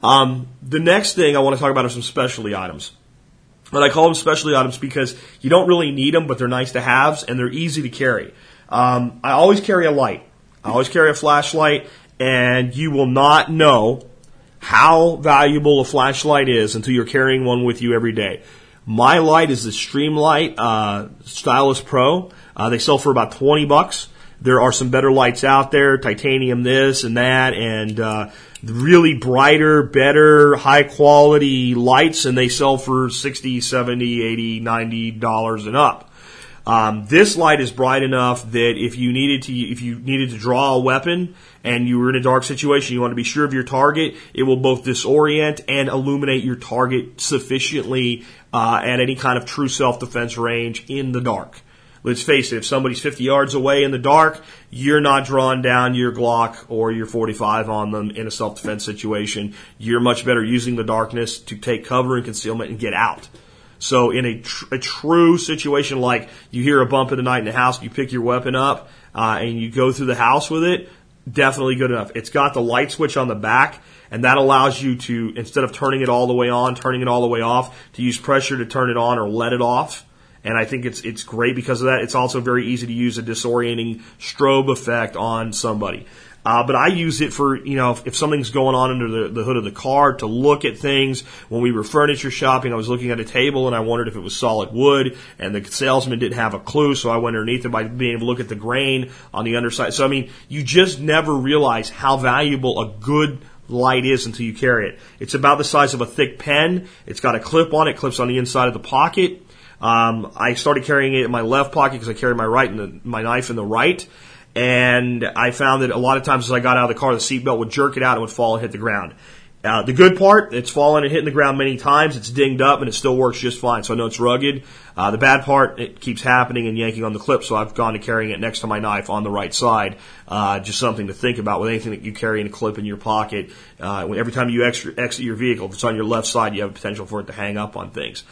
Um, the next thing I want to talk about are some specialty items. And I call them specialty items because you don't really need them, but they're nice to haves and they're easy to carry. Um, I always carry a light. I always carry a flashlight, and you will not know how valuable a flashlight is until you're carrying one with you every day. My light is the Streamlight uh, Stylus Pro. Uh, they sell for about 20 bucks. There are some better lights out there, titanium this and that, and uh, really brighter, better, high quality lights, and they sell for 60, 70, 80, 90 dollars and up. Um, this light is bright enough that if you needed to, if you needed to draw a weapon and you were in a dark situation, you want to be sure of your target, it will both disorient and illuminate your target sufficiently uh, at any kind of true self-defense range in the dark. Let's face it, if somebody's 50 yards away in the dark, you're not drawing down your Glock or your 45 on them in a self-defense situation. You're much better using the darkness to take cover and concealment and get out. So in a, tr- a true situation like you hear a bump in the night in the house, you pick your weapon up uh, and you go through the house with it, definitely good enough. It's got the light switch on the back and that allows you to, instead of turning it all the way on, turning it all the way off, to use pressure to turn it on or let it off and I think it's it's great because of that. It's also very easy to use a disorienting strobe effect on somebody. Uh, but I use it for, you know, if, if something's going on under the, the hood of the car to look at things. When we were furniture shopping, I was looking at a table and I wondered if it was solid wood and the salesman didn't have a clue. So I went underneath it by being able to look at the grain on the underside. So, I mean, you just never realize how valuable a good light is until you carry it. It's about the size of a thick pen. It's got a clip on it, clips on the inside of the pocket. Um, I started carrying it in my left pocket because I carry my right and my knife in the right. And I found that a lot of times as I got out of the car, the seatbelt would jerk it out and would fall and hit the ground. Uh, the good part, it's fallen and hitting the ground many times. It's dinged up and it still works just fine. So I know it's rugged. Uh, the bad part, it keeps happening and yanking on the clip. So I've gone to carrying it next to my knife on the right side. Uh, just something to think about with anything that you carry in a clip in your pocket. Uh, every time you exit your vehicle, if it's on your left side, you have a potential for it to hang up on things.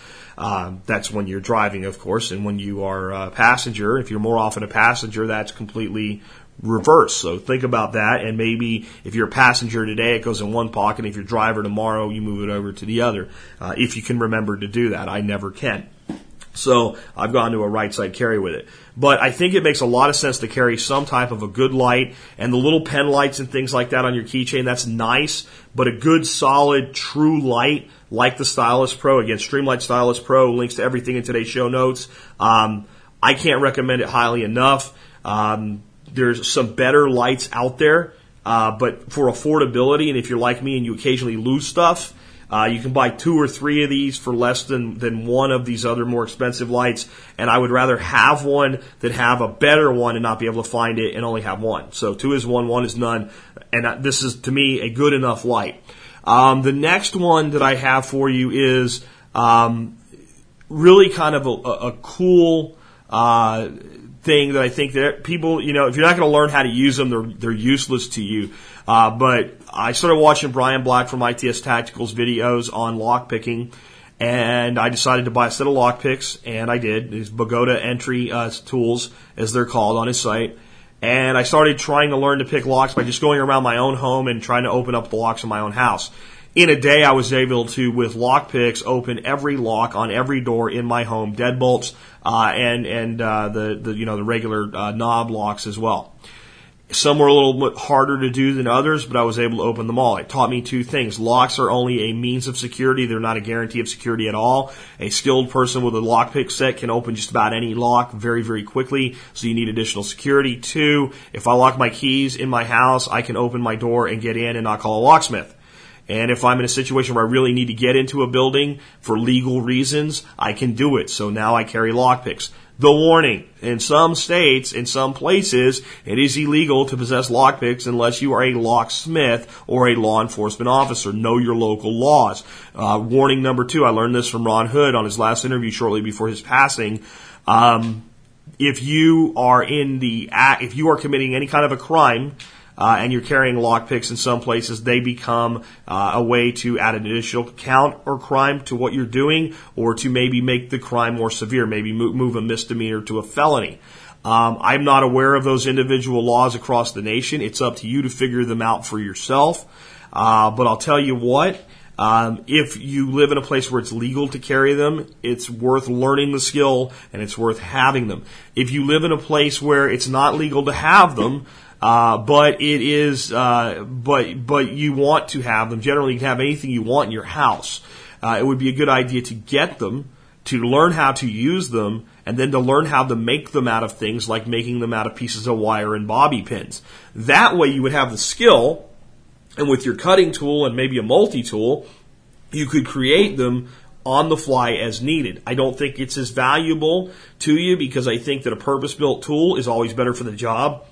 Um, that's when you're driving, of course, and when you are a passenger, if you're more often a passenger, that's completely reverse. So think about that, and maybe if you're a passenger today, it goes in one pocket. If you're a driver tomorrow, you move it over to the other. Uh, if you can remember to do that, I never can. So I've gone to a right side carry with it. But I think it makes a lot of sense to carry some type of a good light and the little pen lights and things like that on your keychain. That's nice, but a good solid true light like the Stylus Pro. Again, Streamlight Stylus Pro links to everything in today's show notes. Um, I can't recommend it highly enough. Um, there's some better lights out there, uh, but for affordability, and if you're like me and you occasionally lose stuff, uh, you can buy two or three of these for less than, than one of these other more expensive lights. And I would rather have one than have a better one and not be able to find it and only have one. So two is one, one is none. And this is to me a good enough light. Um, the next one that I have for you is um, really kind of a, a cool uh, thing that I think that people, you know, if you're not going to learn how to use them, they're they're useless to you. Uh, but I started watching Bryan Black from ITS Tacticals videos on lock picking, and I decided to buy a set of lock picks, and I did. These Bogota entry uh, tools, as they're called on his site. And I started trying to learn to pick locks by just going around my own home and trying to open up the locks in my own house. In a day, I was able to, with lock picks, open every lock on every door in my home, deadbolts, uh, and and uh, the the you know the regular uh, knob locks as well. Some were a little bit harder to do than others, but I was able to open them all. It taught me two things. Locks are only a means of security. They're not a guarantee of security at all. A skilled person with a lockpick set can open just about any lock very, very quickly, so you need additional security. Two, if I lock my keys in my house, I can open my door and get in and not call a locksmith. And if I'm in a situation where I really need to get into a building for legal reasons, I can do it. So now I carry lockpicks. The warning. In some states, in some places, it is illegal to possess lockpicks unless you are a locksmith or a law enforcement officer. Know your local laws. Uh, warning number two, I learned this from Ron Hood on his last interview shortly before his passing. Um, if you are in the act, if you are committing any kind of a crime, uh, and you're carrying lockpicks in some places, they become uh, a way to add an additional count or crime to what you're doing, or to maybe make the crime more severe, maybe move, move a misdemeanor to a felony. Um, I'm not aware of those individual laws across the nation. It's up to you to figure them out for yourself. Uh, but I'll tell you what. Um, if you live in a place where it's legal to carry them, it's worth learning the skill and it's worth having them. If you live in a place where it's not legal to have them, uh, but it is, uh, but but you want to have them. Generally, you can have anything you want in your house. Uh, it would be a good idea to get them, to learn how to use them, and then to learn how to make them out of things like making them out of pieces of wire and bobby pins. That way, you would have the skill, and with your cutting tool and maybe a multi tool, you could create them on the fly as needed. I don't think it's as valuable to you because I think that a purpose built tool is always better for the job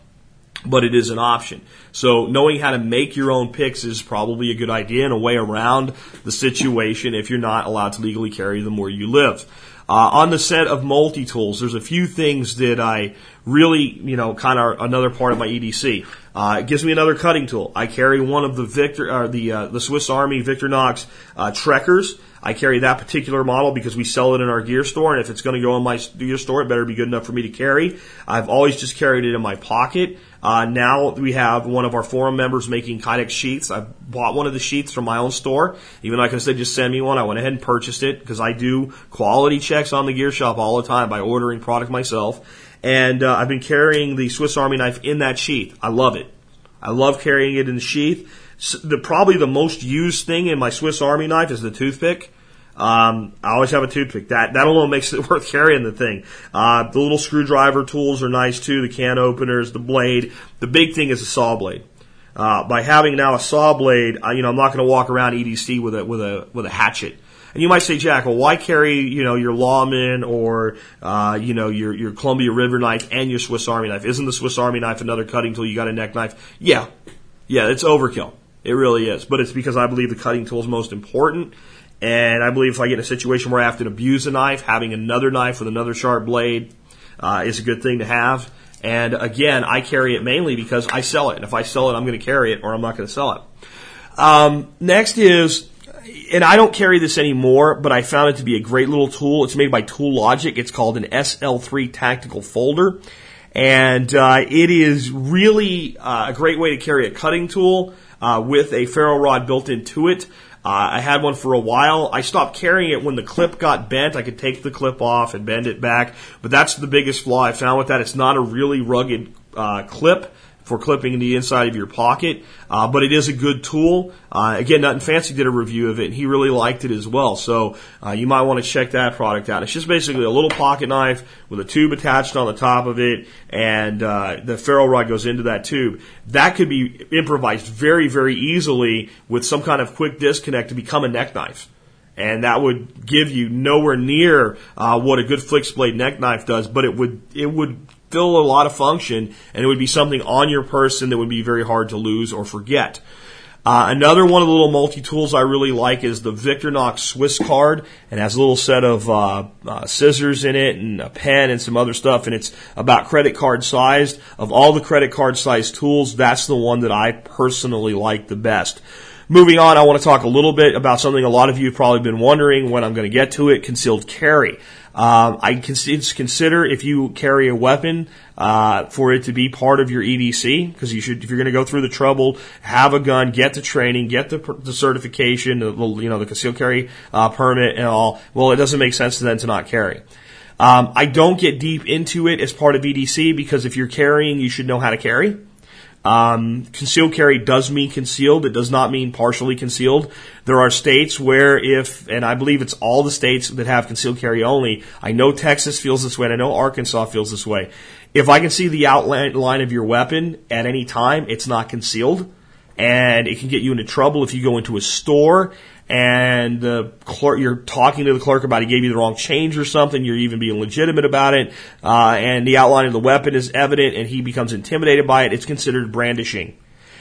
but it is an option. So knowing how to make your own picks is probably a good idea and a way around the situation if you're not allowed to legally carry them where you live. Uh, on the set of multi tools, there's a few things that I really, you know, kind of another part of my EDC. Uh, it gives me another cutting tool. I carry one of the Victor, or the uh, the Swiss Army Victorinox uh, Trekkers. I carry that particular model because we sell it in our gear store, and if it's going to go in my gear store, it better be good enough for me to carry. I've always just carried it in my pocket. Uh, now we have one of our forum members making Kydex sheets. I bought one of the sheets from my own store. Even though I could just send me one, I went ahead and purchased it because I do quality checks on the gear shop all the time by ordering product myself. And uh, I've been carrying the Swiss Army knife in that sheath. I love it. I love carrying it in the sheath. The, probably the most used thing in my Swiss Army knife is the toothpick. Um, I always have a toothpick. That that alone makes it worth carrying the thing. Uh, the little screwdriver tools are nice too. The can openers, the blade. The big thing is a saw blade. Uh, by having now a saw blade, uh, you know I'm not going to walk around EDC with a with a with a hatchet. And you might say, Jack, well, why carry you know your Lawman or uh, you know your your Columbia River knife and your Swiss Army knife? Isn't the Swiss Army knife another cutting tool? You got a neck knife? Yeah, yeah, it's overkill. It really is. But it's because I believe the cutting tool is most important and I believe if I get in a situation where I have to abuse a knife, having another knife with another sharp blade uh, is a good thing to have. And again, I carry it mainly because I sell it. And if I sell it, I'm going to carry it or I'm not going to sell it. Um, next is, and I don't carry this anymore, but I found it to be a great little tool. It's made by Tool Logic. It's called an SL3 tactical folder. And uh, it is really uh, a great way to carry a cutting tool uh, with a ferro rod built into it. Uh, I had one for a while. I stopped carrying it when the clip got bent. I could take the clip off and bend it back, but that's the biggest flaw I found with that. It's not a really rugged uh, clip for clipping the inside of your pocket, uh, but it is a good tool. Uh, again, Nutnfancy did a review of it, and he really liked it as well. So uh, you might want to check that product out. It's just basically a little pocket knife with a tube attached on the top of it, and uh, the ferro rod goes into that tube. That could be improvised very, very easily with some kind of quick disconnect to become a neck knife and that would give you nowhere near uh, what a good fixed blade neck knife does, but it would it would fill a lot of function, and it would be something on your person that would be very hard to lose or forget. Uh, another one of the little multi tools I really like is the Victorinox Swiss card, and has a little set of uh, uh, scissors in it and a pen and some other stuff, and it's about credit card sized. Of all the credit card sized tools, that's the one that I personally like the best. Moving on, I want to talk a little bit about something a lot of you have probably been wondering when I'm going to get to it: concealed carry. Um, I consider if you carry a weapon uh, for it to be part of your EDC because you should if you're going to go through the trouble, have a gun, get the training, get the, the certification, the, you know the concealed carry uh, permit and all. Well, it doesn't make sense then to not carry. Um, I don't get deep into it as part of EDC because if you're carrying, you should know how to carry. Um, concealed carry does mean concealed. It does not mean partially concealed. There are states where if, and I believe it's all the states that have concealed carry only. I know Texas feels this way and I know Arkansas feels this way. If I can see the outline of your weapon at any time, it's not concealed. and it can get you into trouble if you go into a store and the clerk, you're talking to the clerk about he gave you the wrong change or something. You're even being legitimate about it, uh, and the outline of the weapon is evident, and he becomes intimidated by it. It's considered brandishing.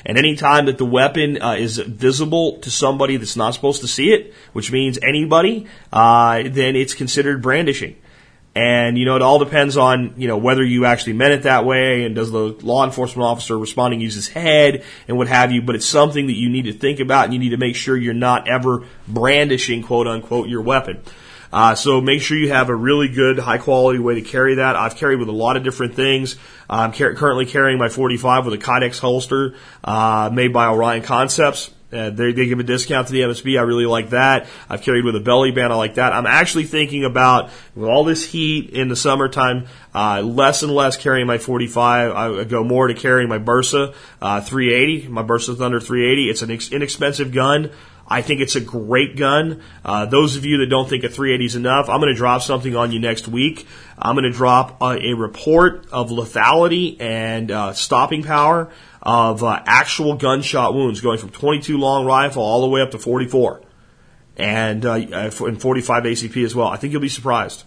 And any time that the weapon uh, is visible to somebody that's not supposed to see it, which means anybody, uh, then it's considered brandishing. And, you know, it all depends on, you know, whether you actually meant it that way and does the law enforcement officer responding use his head and what have you. But it's something that you need to think about and you need to make sure you're not ever brandishing, quote unquote, your weapon. Uh, so make sure you have a really good, high quality way to carry that. I've carried with a lot of different things. I'm car- currently carrying my 45 with a Kydex holster uh, made by Orion Concepts. Uh, they, they give a discount to the MSB. I really like that. I've carried with a belly band. I like that. I'm actually thinking about with all this heat in the summertime, uh, less and less carrying my 45. I go more to carrying my Bersa uh, 380. My Bersa Thunder 380. It's an ex- inexpensive gun. I think it's a great gun. Uh, those of you that don't think a 380 is enough, I'm going to drop something on you next week. I'm going to drop a, a report of lethality and uh, stopping power of uh, actual gunshot wounds going from 22 long rifle all the way up to 44 and uh, and 45 ACP as well. I think you'll be surprised.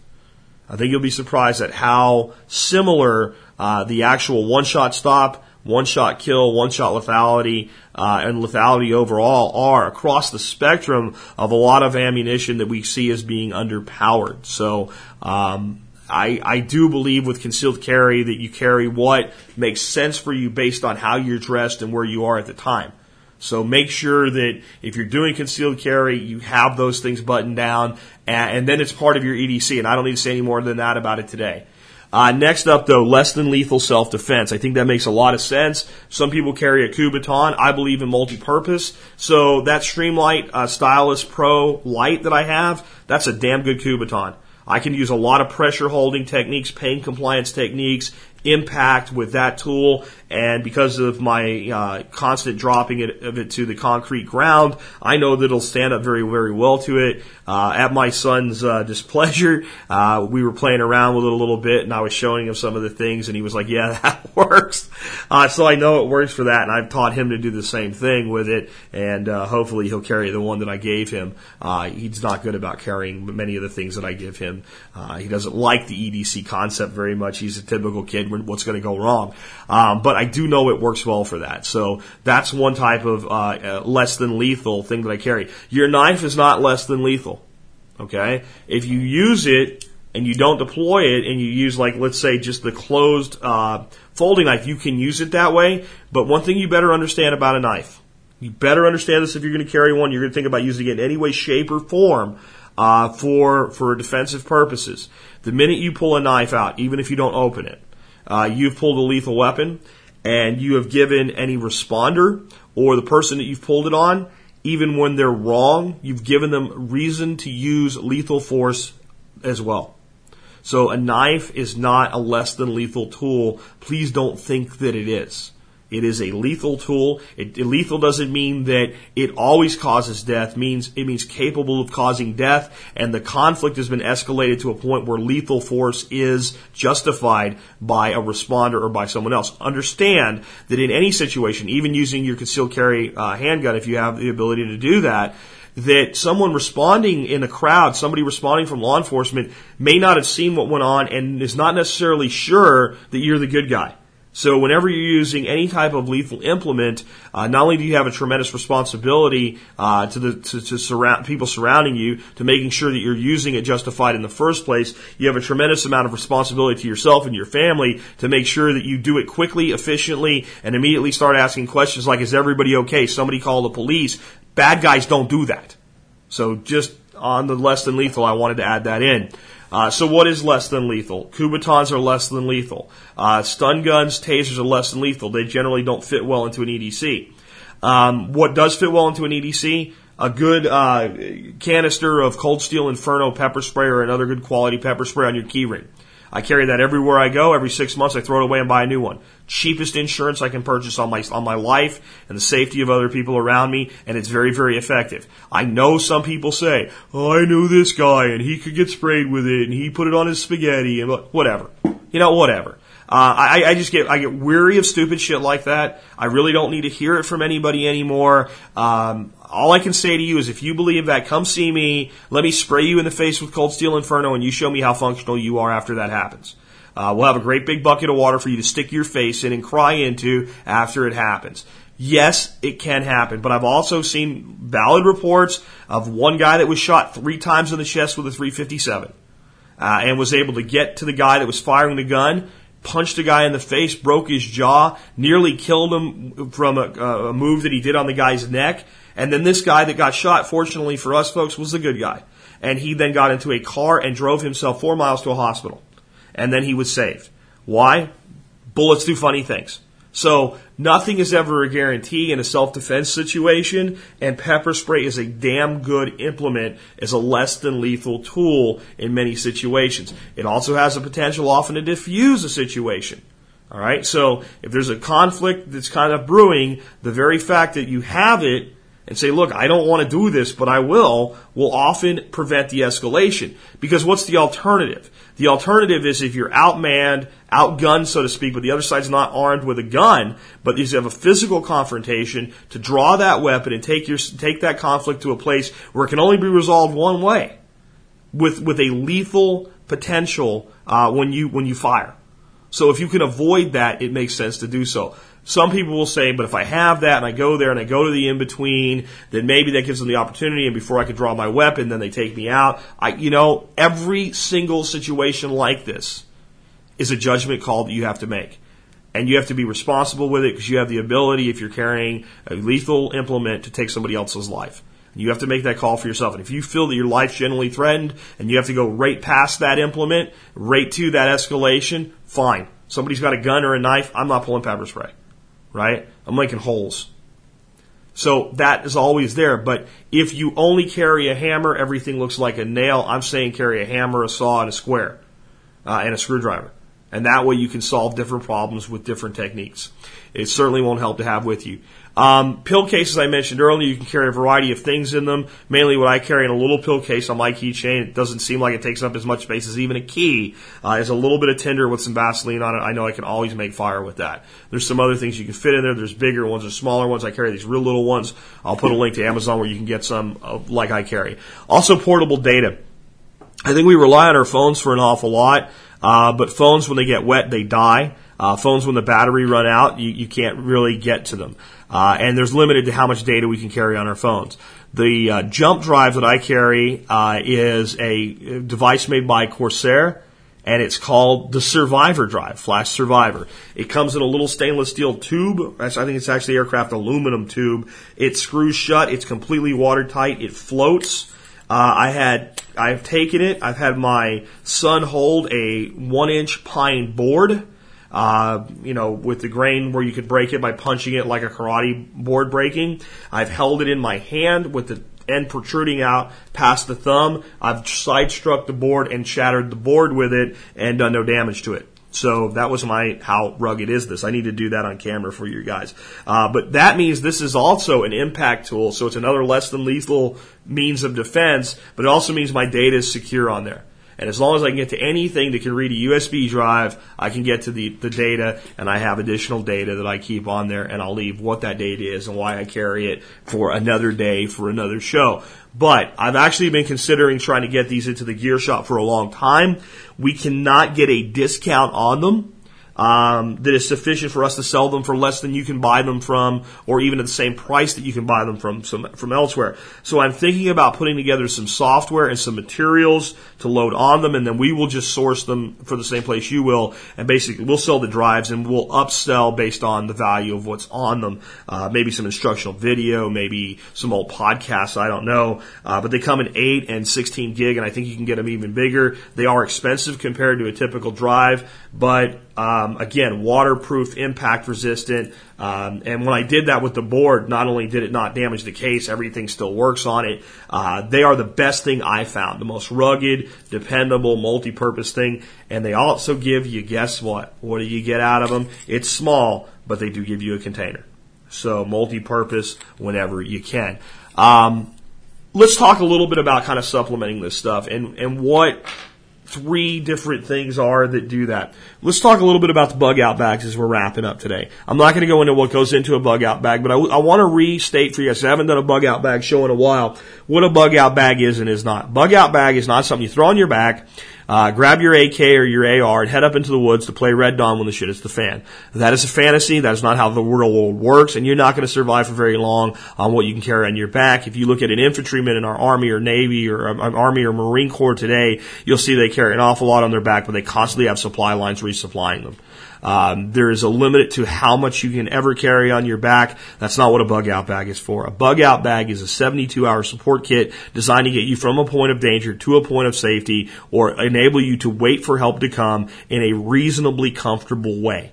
I think you'll be surprised at how similar uh, the actual one shot stop, one shot kill, one shot lethality, uh, and lethality overall are across the spectrum of a lot of ammunition that we see as being underpowered. So, um, I, I do believe with concealed carry that you carry what makes sense for you based on how you're dressed and where you are at the time. So make sure that if you're doing concealed carry, you have those things buttoned down, and, and then it's part of your EDC. And I don't need to say any more than that about it today. Uh, next up, though, less than lethal self-defense. I think that makes a lot of sense. Some people carry a Kubotan. I believe in multi-purpose. So that Streamlight uh, Stylus Pro Light that I have, that's a damn good Kubotan. I can use a lot of pressure holding techniques, pain compliance techniques, impact with that tool, and because of my uh, constant dropping it, of it to the concrete ground, I know that it'll stand up very, very well to it. Uh, at my son's uh, displeasure, uh, we were playing around with it a little bit, and I was showing him some of the things, and he was like, "Yeah, that works." Uh, so I know it works for that, and I've taught him to do the same thing with it, and uh, hopefully he'll carry the one that I gave him. He's not good about carrying many of the things that I give him. He doesn't like the EDC concept very much. He's a typical kid. What's going to go wrong? Um, but I do know it works well for that. So that's one type of uh, uh, less than lethal thing that I carry. Your knife is not less than lethal. Okay, if you use it and you don't deploy it, and you use like let's say just the closed uh, folding knife, you can use it that way. But one thing you better understand about a knife, you better understand this if you're going to carry one. You're going to think about using it in any way, shape, or form uh, for for defensive purposes. The minute you pull a knife out, even if you don't open it, uh, you've pulled a lethal weapon, and you have given any responder or the person that you've pulled it on even when they're wrong, you've given them reason to use lethal force as well. So a knife is not a less than lethal tool. Please don't think that it is. It is a lethal tool. It, lethal doesn't mean that it always causes death. It means it means capable of causing death. And the conflict has been escalated to a point where lethal force is justified by a responder or by someone else. Understand that in any situation, even using your concealed carry uh, handgun, if you have the ability to do that, that someone responding in a crowd, somebody responding from law enforcement, may not have seen what went on and is not necessarily sure that you're the good guy. So whenever you're using any type of lethal implement, uh, not only do you have a tremendous responsibility uh, to the to, to surround people surrounding you to making sure that you're using it justified in the first place, you have a tremendous amount of responsibility to yourself and your family to make sure that you do it quickly, efficiently, and immediately start asking questions like, "Is everybody okay?" Somebody call the police. Bad guys don't do that. So just on the less than lethal, I wanted to add that in. Uh, so what is less than lethal? Kubotans are less than lethal. Uh, stun guns, tasers are less than lethal. They generally don't fit well into an EDC. Um, what does fit well into an EDC? A good uh, canister of Cold Steel Inferno pepper spray or another good quality pepper spray on your keyring. I carry that everywhere I go. Every six months, I throw it away and buy a new one. Cheapest insurance I can purchase on my on my life and the safety of other people around me, and it's very very effective. I know some people say, "Oh, I knew this guy, and he could get sprayed with it, and he put it on his spaghetti, and whatever." You know, whatever. Uh, I, I just get I get weary of stupid shit like that. I really don't need to hear it from anybody anymore. Um, all I can say to you is if you believe that, come see me. Let me spray you in the face with Cold Steel Inferno, and you show me how functional you are after that happens. Uh, we'll have a great big bucket of water for you to stick your face in and cry into after it happens. Yes, it can happen, but I've also seen valid reports of one guy that was shot three times in the chest with a 357 uh, and was able to get to the guy that was firing the gun, punched a guy in the face, broke his jaw, nearly killed him from a, a move that he did on the guy's neck. And then this guy that got shot, fortunately for us folks, was the good guy. And he then got into a car and drove himself four miles to a hospital. And then he was saved. Why? Bullets do funny things. So nothing is ever a guarantee in a self-defense situation, and pepper spray is a damn good implement as a less than lethal tool in many situations. It also has the potential often to diffuse a situation. All right. So if there's a conflict that's kind of brewing, the very fact that you have it and say, look, I don't want to do this, but I will, will often prevent the escalation. Because what's the alternative? The alternative is if you're outmanned, outgunned, so to speak, but the other side's not armed with a gun, but you have a physical confrontation to draw that weapon and take your, take that conflict to a place where it can only be resolved one way. With, with a lethal potential, uh, when you, when you fire. So if you can avoid that, it makes sense to do so. Some people will say, but if I have that and I go there and I go to the in between, then maybe that gives them the opportunity. And before I can draw my weapon, then they take me out. I, you know, every single situation like this is a judgment call that you have to make. And you have to be responsible with it because you have the ability, if you're carrying a lethal implement, to take somebody else's life. You have to make that call for yourself. And if you feel that your life's generally threatened and you have to go right past that implement, right to that escalation, fine. Somebody's got a gun or a knife, I'm not pulling pepper spray right? I'm making holes. So that is always there. But if you only carry a hammer, everything looks like a nail. I'm saying carry a hammer, a saw, and a square, uh, and a screwdriver. And that way you can solve different problems with different techniques. It certainly won't help to have with you. Um, pill cases I mentioned earlier, you can carry a variety of things in them. Mainly what I carry in a little pill case on my keychain. It doesn't seem like it takes up as much space as even a key. Uh, is a little bit of tinder with some Vaseline on it. I know I can always make fire with that. There's some other things you can fit in there. There's bigger ones, there's smaller ones. I carry these real little ones. I'll put a link to Amazon where you can get some uh, like I carry. Also portable data. I think we rely on our phones for an awful lot, uh, but phones when they get wet they die. Uh, phones when the battery run out you, you can't really get to them. Uh, and there's limited to how much data we can carry on our phones. The uh, jump drive that I carry uh, is a device made by Corsair, and it's called the Survivor drive, Flash Survivor. It comes in a little stainless steel tube. I think it's actually aircraft aluminum tube. It screws shut. It's completely watertight. It floats. Uh, I had, I've taken it. I've had my son hold a one inch pine board uh, you know, with the grain where you could break it by punching it like a karate board breaking. I've held it in my hand with the end protruding out past the thumb. I've side struck the board and shattered the board with it and done no damage to it. So that was my how rugged is this. I need to do that on camera for you guys. Uh, but that means this is also an impact tool, so it's another less than lethal means of defense. But it also means my data is secure on there. And as long as I can get to anything that can read a USB drive, I can get to the, the data and I have additional data that I keep on there and I'll leave what that data is and why I carry it for another day for another show. But I've actually been considering trying to get these into the gear shop for a long time. We cannot get a discount on them um, that is sufficient for us to sell them for less than you can buy them from, or even at the same price that you can buy them from some, from elsewhere. So I'm thinking about putting together some software and some materials to load on them, and then we will just source them for the same place you will, and basically we'll sell the drives and we'll upsell based on the value of what's on them. Uh, maybe some instructional video, maybe some old podcasts, I don't know. Uh, but they come in 8 and 16 gig, and I think you can get them even bigger. They are expensive compared to a typical drive, but um, again, waterproof, impact resistant. Um, and when I did that with the board, not only did it not damage the case, everything still works on it. Uh, they are the best thing I found, the most rugged, dependable, multi-purpose thing. And they also give you, guess what? What do you get out of them? It's small, but they do give you a container. So multi-purpose whenever you can. Um, let's talk a little bit about kind of supplementing this stuff and, and what three different things are that do that. Let's talk a little bit about the bug out bags as we're wrapping up today. I'm not going to go into what goes into a bug out bag, but I, I want to restate for you guys. I haven't done a bug out bag show in a while what a bug out bag is and is not. Bug out bag is not something you throw on your back uh, grab your AK or your AR and head up into the woods to play Red Dawn when the shit hits the fan. That is a fantasy. That is not how the real world works, and you're not going to survive for very long on what you can carry on your back. If you look at an infantryman in our Army or Navy or um, Army or Marine Corps today, you'll see they carry an awful lot on their back, but they constantly have supply lines resupplying them. Um, there is a limit to how much you can ever carry on your back. That's not what a bug out bag is for. A bug out bag is a 72 hour support kit designed to get you from a point of danger to a point of safety or enable you to wait for help to come in a reasonably comfortable way.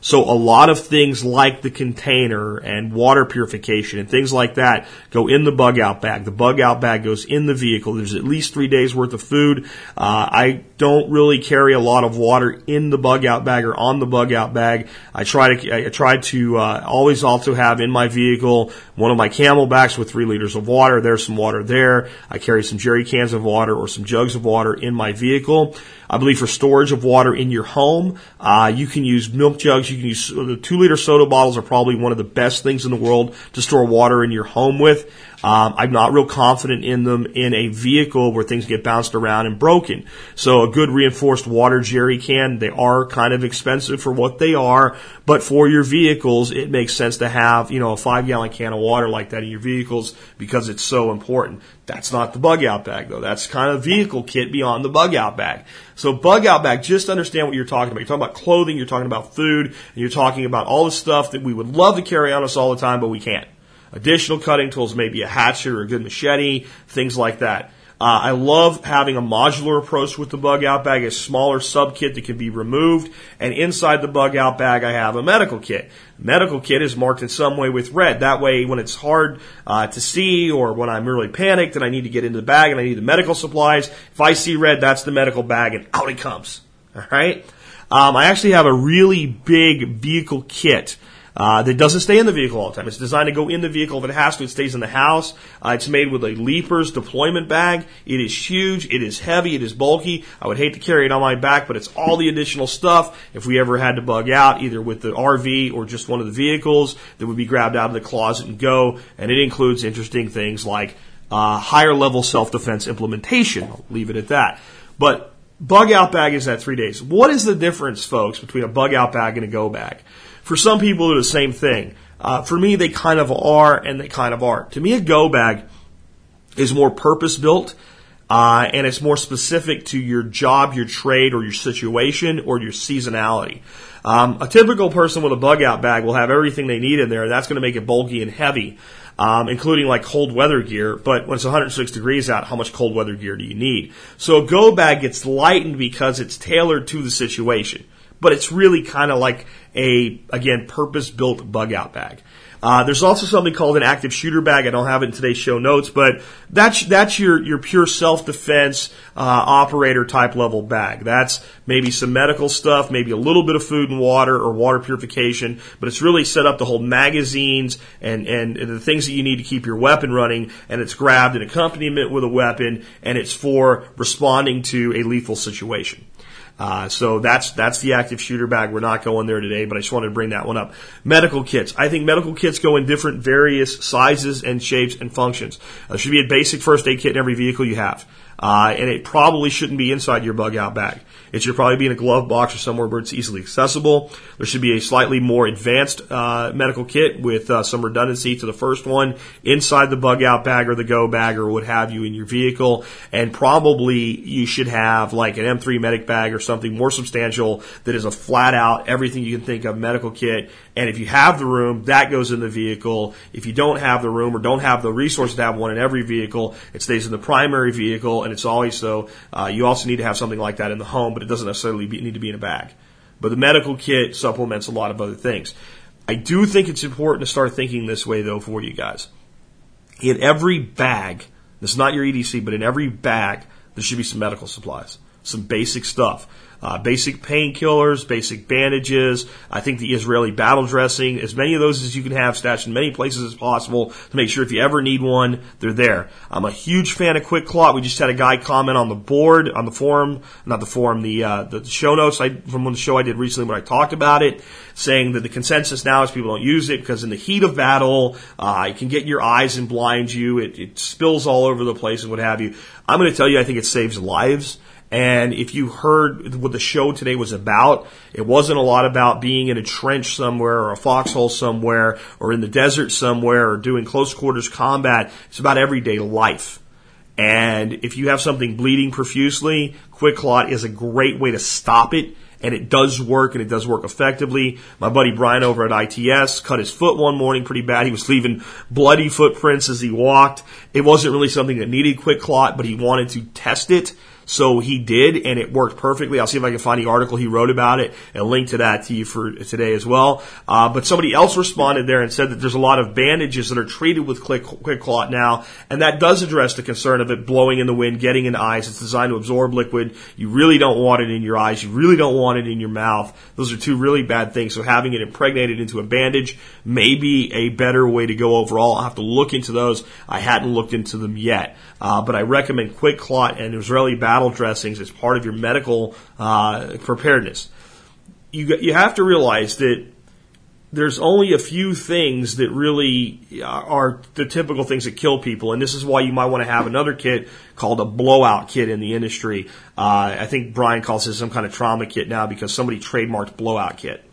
So a lot of things like the container and water purification and things like that go in the bug out bag. The bug out bag goes in the vehicle. There's at least three days worth of food. Uh, I don't really carry a lot of water in the bug out bag or on the bug out bag. I try to I try to uh, always also have in my vehicle one of my CamelBaks with three liters of water. There's some water there. I carry some jerry cans of water or some jugs of water in my vehicle. I believe for storage of water in your home, uh, you can use milk jugs. You can use the two liter soda bottles are probably one of the best things in the world to store water in your home with. Um, I'm not real confident in them in a vehicle where things get bounced around and broken. So a good reinforced water jerry can, they are kind of expensive for what they are, but for your vehicles, it makes sense to have, you know, a five gallon can of water like that in your vehicles because it's so important. That's not the bug out bag though. That's kind of vehicle kit beyond the bug out bag. So bug out bag, just understand what you're talking about. You're talking about clothing, you're talking about food, and you're talking about all the stuff that we would love to carry on us all the time, but we can't. Additional cutting tools, maybe a hatchet or a good machete, things like that. Uh, I love having a modular approach with the bug out bag, a smaller sub kit that can be removed. And inside the bug out bag, I have a medical kit. Medical kit is marked in some way with red. That way, when it's hard uh, to see or when I'm really panicked and I need to get into the bag and I need the medical supplies, if I see red, that's the medical bag and out it comes. All right. Um, I actually have a really big vehicle kit uh, that doesn't stay in the vehicle all the time. It's designed to go in the vehicle if it has to. It stays in the house. Uh, it's made with a Leapers deployment bag. It is huge. It is heavy. It is bulky. I would hate to carry it on my back, but it's all the additional stuff. If we ever had to bug out, either with the RV or just one of the vehicles, that would be grabbed out of the closet and go. And it includes interesting things like uh, higher level self defense implementation. I'll leave it at that. But bug out bag is at three days. What is the difference, folks, between a bug out bag and a go bag? For some people, they're the same thing. Uh, for me, they kind of are and they kind of aren't. To me, a go bag is more purpose built. Uh, and it's more specific to your job, your trade, or your situation, or your seasonality. Um, a typical person with a bug out bag will have everything they need in there, that's going to make it bulky and heavy, um, including like cold weather gear. But when it's 106 degrees out, how much cold weather gear do you need? So a go bag gets lightened because it's tailored to the situation but it's really kind of like a, again, purpose built bug out bag. Uh, there's also something called an active shooter bag. I don't have it in today's show notes, but that's that's your your pure self defense uh, operator type level bag. That's maybe some medical stuff, maybe a little bit of food and water or water purification, but it's really set up to hold magazines and, and and the things that you need to keep your weapon running. And it's grabbed in accompaniment with a weapon, and it's for responding to a lethal situation. Uh, so that's that's the active shooter bag. We're not going there today, but I just wanted to bring that one up. Medical kits. I think medical kits go in different various sizes and shapes and functions. There should be a basic first aid kit in every vehicle you have. Uh, and it probably shouldn't be inside your bug out bag. It should probably be in a glove box or somewhere where it's easily accessible. There should be a slightly more advanced uh, medical kit with uh, some redundancy to the first one inside the bug out bag or the go bag or what have you in your vehicle. And probably you should have like an M3 medic bag or something more substantial that is a flat out everything you can think of medical kit. And if you have the room, that goes in the vehicle. If you don't have the room or don't have the resources to have one in every vehicle, it stays in the primary vehicle and it's always so. Uh, you also need to have something like that in the home, but it doesn't necessarily be, need to be in a bag. But the medical kit supplements a lot of other things. I do think it's important to start thinking this way though for you guys. In every bag, this is not your EDC, but in every bag, there should be some medical supplies. Some basic stuff. Uh, basic painkillers, basic bandages. I think the Israeli battle dressing, as many of those as you can have stashed in many places as possible to make sure if you ever need one, they're there. I'm a huge fan of QuikClot. We just had a guy comment on the board, on the forum, not the forum, the, uh, the show notes I, from the show I did recently when I talked about it, saying that the consensus now is people don't use it because in the heat of battle, uh, it can get your eyes and blind you. It, it spills all over the place and what have you. I'm going to tell you, I think it saves lives. And if you heard what the show today was about, it wasn't a lot about being in a trench somewhere or a foxhole somewhere or in the desert somewhere or doing close quarters combat. It's about everyday life. And if you have something bleeding profusely, QuikClot is a great way to stop it. And it does work and it does work effectively. My buddy Bryan over at ITS cut his foot one morning pretty bad. He was leaving bloody footprints as he walked. It wasn't really something that needed QuikClot, but he wanted to test it. So he did, and it worked perfectly. I'll see if I can find the article he wrote about it and link to that to you for today as well. Uh, but somebody else responded there and said that there's a lot of bandages that are treated with quick, quick clot now, and that does address the concern of it blowing in the wind, getting in eyes. It's designed to absorb liquid. You really don't want it in your eyes. You really don't want it in your mouth. Those are two really bad things. So having it impregnated into a bandage may be a better way to go overall. I'll have to look into those. I hadn't looked into them yet. Uh, but I recommend QuikClot and Israeli battle dressings as part of your medical uh, preparedness. You you have to realize that there's only a few things that really are the typical things that kill people, and this is why you might want to have another kit called a blowout kit in the industry. Uh, I think Bryan calls it some kind of trauma kit now because somebody trademarked blowout kit.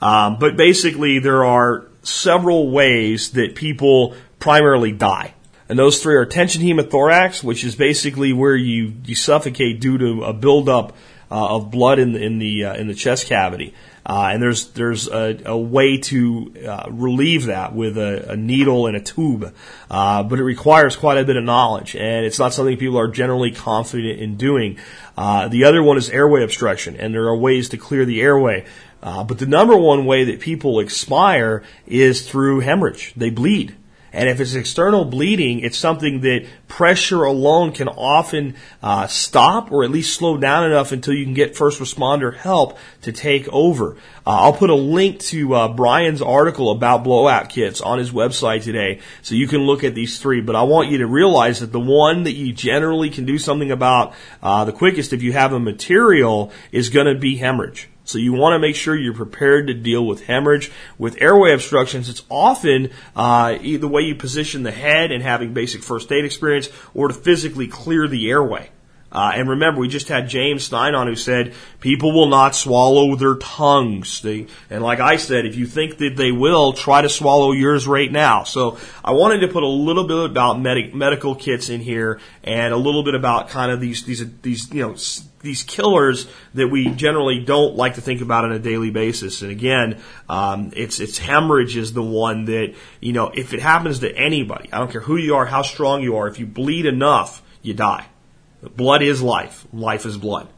Um, but basically, there are several ways that people primarily die. And those three are tension hemothorax, which is basically where you, you suffocate due to a buildup uh, of blood in the in the uh, in the chest cavity. Uh, and there's there's a, a way to uh, relieve that with a, a, needle and a tube, uh, but it requires quite a bit of knowledge, and it's not something people are generally confident in doing. Uh, the other one is airway obstruction, and there are ways to clear the airway. but the number one way that people expire is through hemorrhage. They bleed. And if it's external bleeding, it's something that pressure alone can often uh, stop or at least slow down enough until you can get first responder help to take over. Uh, I'll put a link to uh, Bryan's article about blowout kits on his website today, so you can look at these three. But I want you to realize that the one that you generally can do something about uh, the quickest, if you have a material, is going to be hemorrhage. So you want to make sure you're prepared to deal with hemorrhage. With airway obstructions, it's often uh, the way you position the head and having basic first aid experience or to physically clear the airway. Uh, and remember, we just had James Stein on who said people will not swallow their tongues. They, and like I said, if you think that they will, try to swallow yours right now. So I wanted to put a little bit about med- medical kits in here and a little bit about kind of these these these you know these killers that we generally don't like to think about on a daily basis. And again, um, it's it's hemorrhage is the one that you know if it happens to anybody, I don't care who you are, how strong you are, if you bleed enough, you die. Blood is life. Life is blood.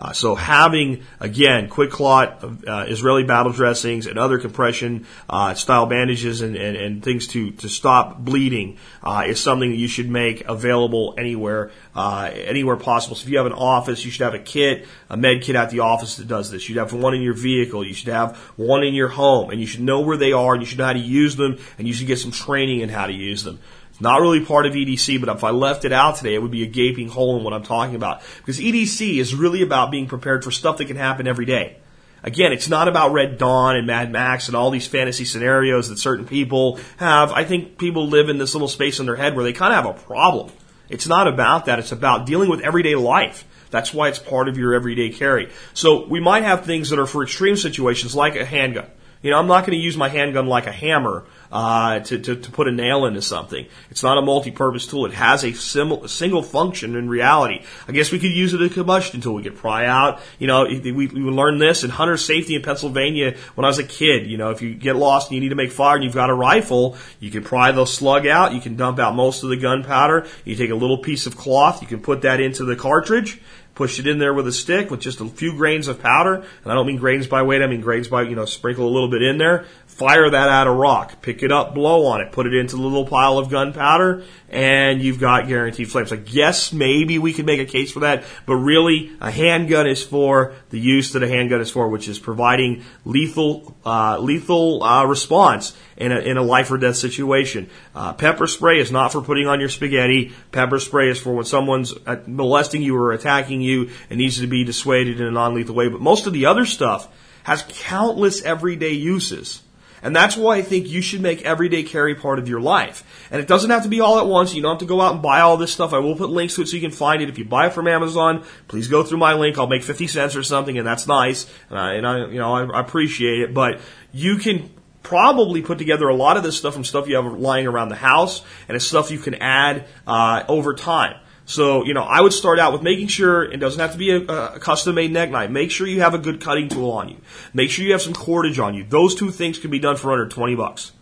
Uh, so having again quick clot uh, Israeli battle dressings and other compression uh, style bandages and, and, and, things to to stop bleeding uh, is something that you should make available anywhere uh, anywhere possible. So if you have an office, you should have a kit, a med kit at the office that does this. You should have one in your vehicle. You should have one in your home, and you should know where they are, and you should know how to use them, and you should get some training in how to use them. Not really part of EDC, but if I left it out today, it would be a gaping hole in what I'm talking about. Because EDC is really about being prepared for stuff that can happen every day. Again, it's not about Red Dawn and Mad Max and all these fantasy scenarios that certain people have. I think people live in this little space in their head where they kind of have a problem. It's not about that. It's about dealing with everyday life. That's why it's part of your everyday carry. So we might have things that are for extreme situations like a handgun. You know, I'm not going to use my handgun like a hammer uh, to, to, to, put a nail into something. It's not a multi-purpose tool. It has a, sim- a, single function in reality. I guess we could use it as a combustion tool. We could pry out, you know, we, we learned this in hunter safety in Pennsylvania when I was a kid. You know, if you get lost and you need to make fire and you've got a rifle, you can pry the slug out. You can dump out most of the gunpowder. You take a little piece of cloth. You can put that into the cartridge push it in there with a stick with just a few grains of powder. And I don't mean grains by weight, I mean grains by, you know, sprinkle a little bit in there. Fire that at a rock, pick it up, blow on it, put it into the little pile of gunpowder, and you've got guaranteed flames. I guess maybe we could make a case for that, but really a handgun is for the use that a handgun is for, which is providing lethal, uh, lethal uh, response in a, in a life or death situation. Uh, pepper spray is not for putting on your spaghetti. Pepper spray is for when someone's uh, molesting you or attacking you and needs to be dissuaded in a non-lethal way. But most of the other stuff has countless everyday uses. And that's why I think you should make everyday carry part of your life. And it doesn't have to be all at once. You don't have to go out and buy all this stuff. I will put links to it so you can find it. If you buy it from Amazon, please go through my link. I'll make 50 cents or something, and that's nice. And I, you know, I, I appreciate it. But you can probably put together a lot of this stuff from stuff you have lying around the house, and it's stuff you can add uh, over time. So, you know, I would start out with making sure it doesn't have to be a, a custom made neck knife. Make sure you have a good cutting tool on you. Make sure you have some cordage on you. Those two things can be done for under 20 bucks.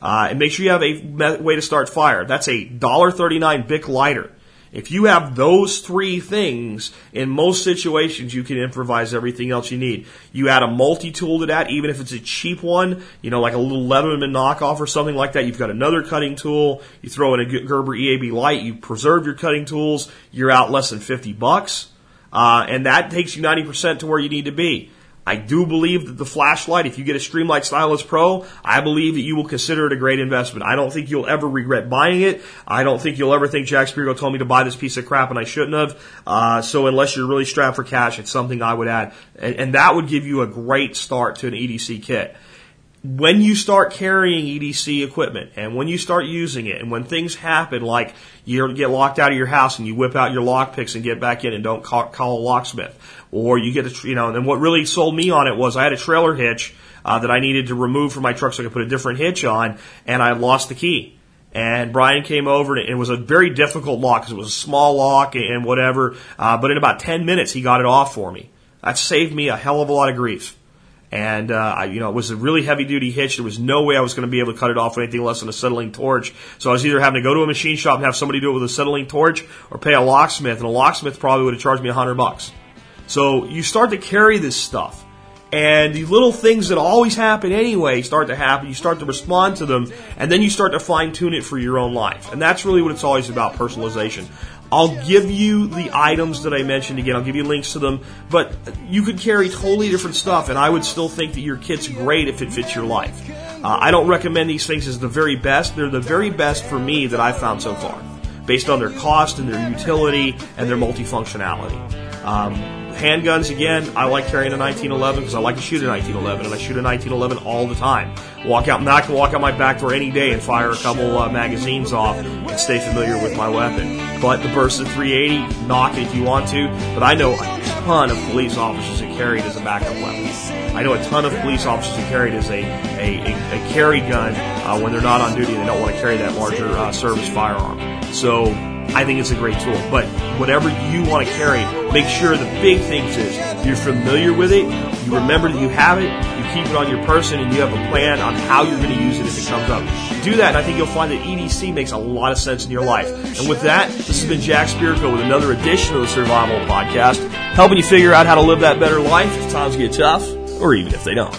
Uh, and make sure you have a way to start fire. That's a $1.39 Bic lighter. If you have those three things, in most situations, you can improvise everything else you need. You add a multi-tool to that, even if it's a cheap one, you know, like a little Leatherman knockoff or something like that. You've got another cutting tool. You throw in a Gerber EAB light. You preserve your cutting tools. You're out less than 50 bucks. Uh, and that takes you 90% to where you need to be. I do believe that the flashlight, if you get a Streamlight Stylus Pro, I believe that you will consider it a great investment. I don't think you'll ever regret buying it. I don't think you'll ever think Jack Spirko told me to buy this piece of crap and I shouldn't have. Uh, so unless you're really strapped for cash, it's something I would add. And, and that would give you a great start to an EDC kit when you start carrying EDC equipment and when you start using it and when things happen like you get locked out of your house and you whip out your lock picks and get back in and don't call, call a locksmith or you get a, you know, and what really sold me on it was I had a trailer hitch uh, that I needed to remove from my truck so I could put a different hitch on and I lost the key. And Bryan came over and it was a very difficult lock because it was a small lock and whatever. Uh, but in about 10 minutes, he got it off for me. That saved me a hell of a lot of grief. And, uh, I, you know, it was a really heavy duty hitch. There was no way I was going to be able to cut it off with anything less than a acetylene torch. So I was either having to go to a machine shop and have somebody do it with a acetylene torch or pay a locksmith. And a locksmith probably would have charged me a hundred bucks. So you start to carry this stuff. And the little things that always happen anyway start to happen. You start to respond to them, and then you start to fine tune it for your own life. And that's really what it's always about personalization. I'll give you the items that I mentioned again. I'll give you links to them, but you could carry totally different stuff, and I would still think that your kit's great if it fits your life. Uh, I don't recommend these things as the very best. They're the very best for me that I've found so far, based on their cost and their utility and their multifunctionality. Um, handguns again, I like carrying a 1911 because I like to shoot a 1911, and I shoot a 1911 all the time. Walk out, I can walk out my back door any day and fire a couple uh, magazines off and stay familiar with my weapon. But the Bersa 380, knock it if you want to. But I know a ton of police officers that carry it as a backup weapon. I know a ton of police officers who carry it as a, a, a, a carry gun uh, when they're not on duty and they don't want to carry that larger uh, service firearm. So I think it's a great tool. But whatever you want to carry, make sure the big things is you're familiar with it, you remember that you have it, you keep it on your person, and you have a plan on how you're going to use it if it comes up. Do that, and I think you'll find that EDC makes a lot of sense in your life. And with that, this has been Jack Spirko with another edition of the Survival Podcast, helping you figure out how to live that better life if times get tough, or even if they don't.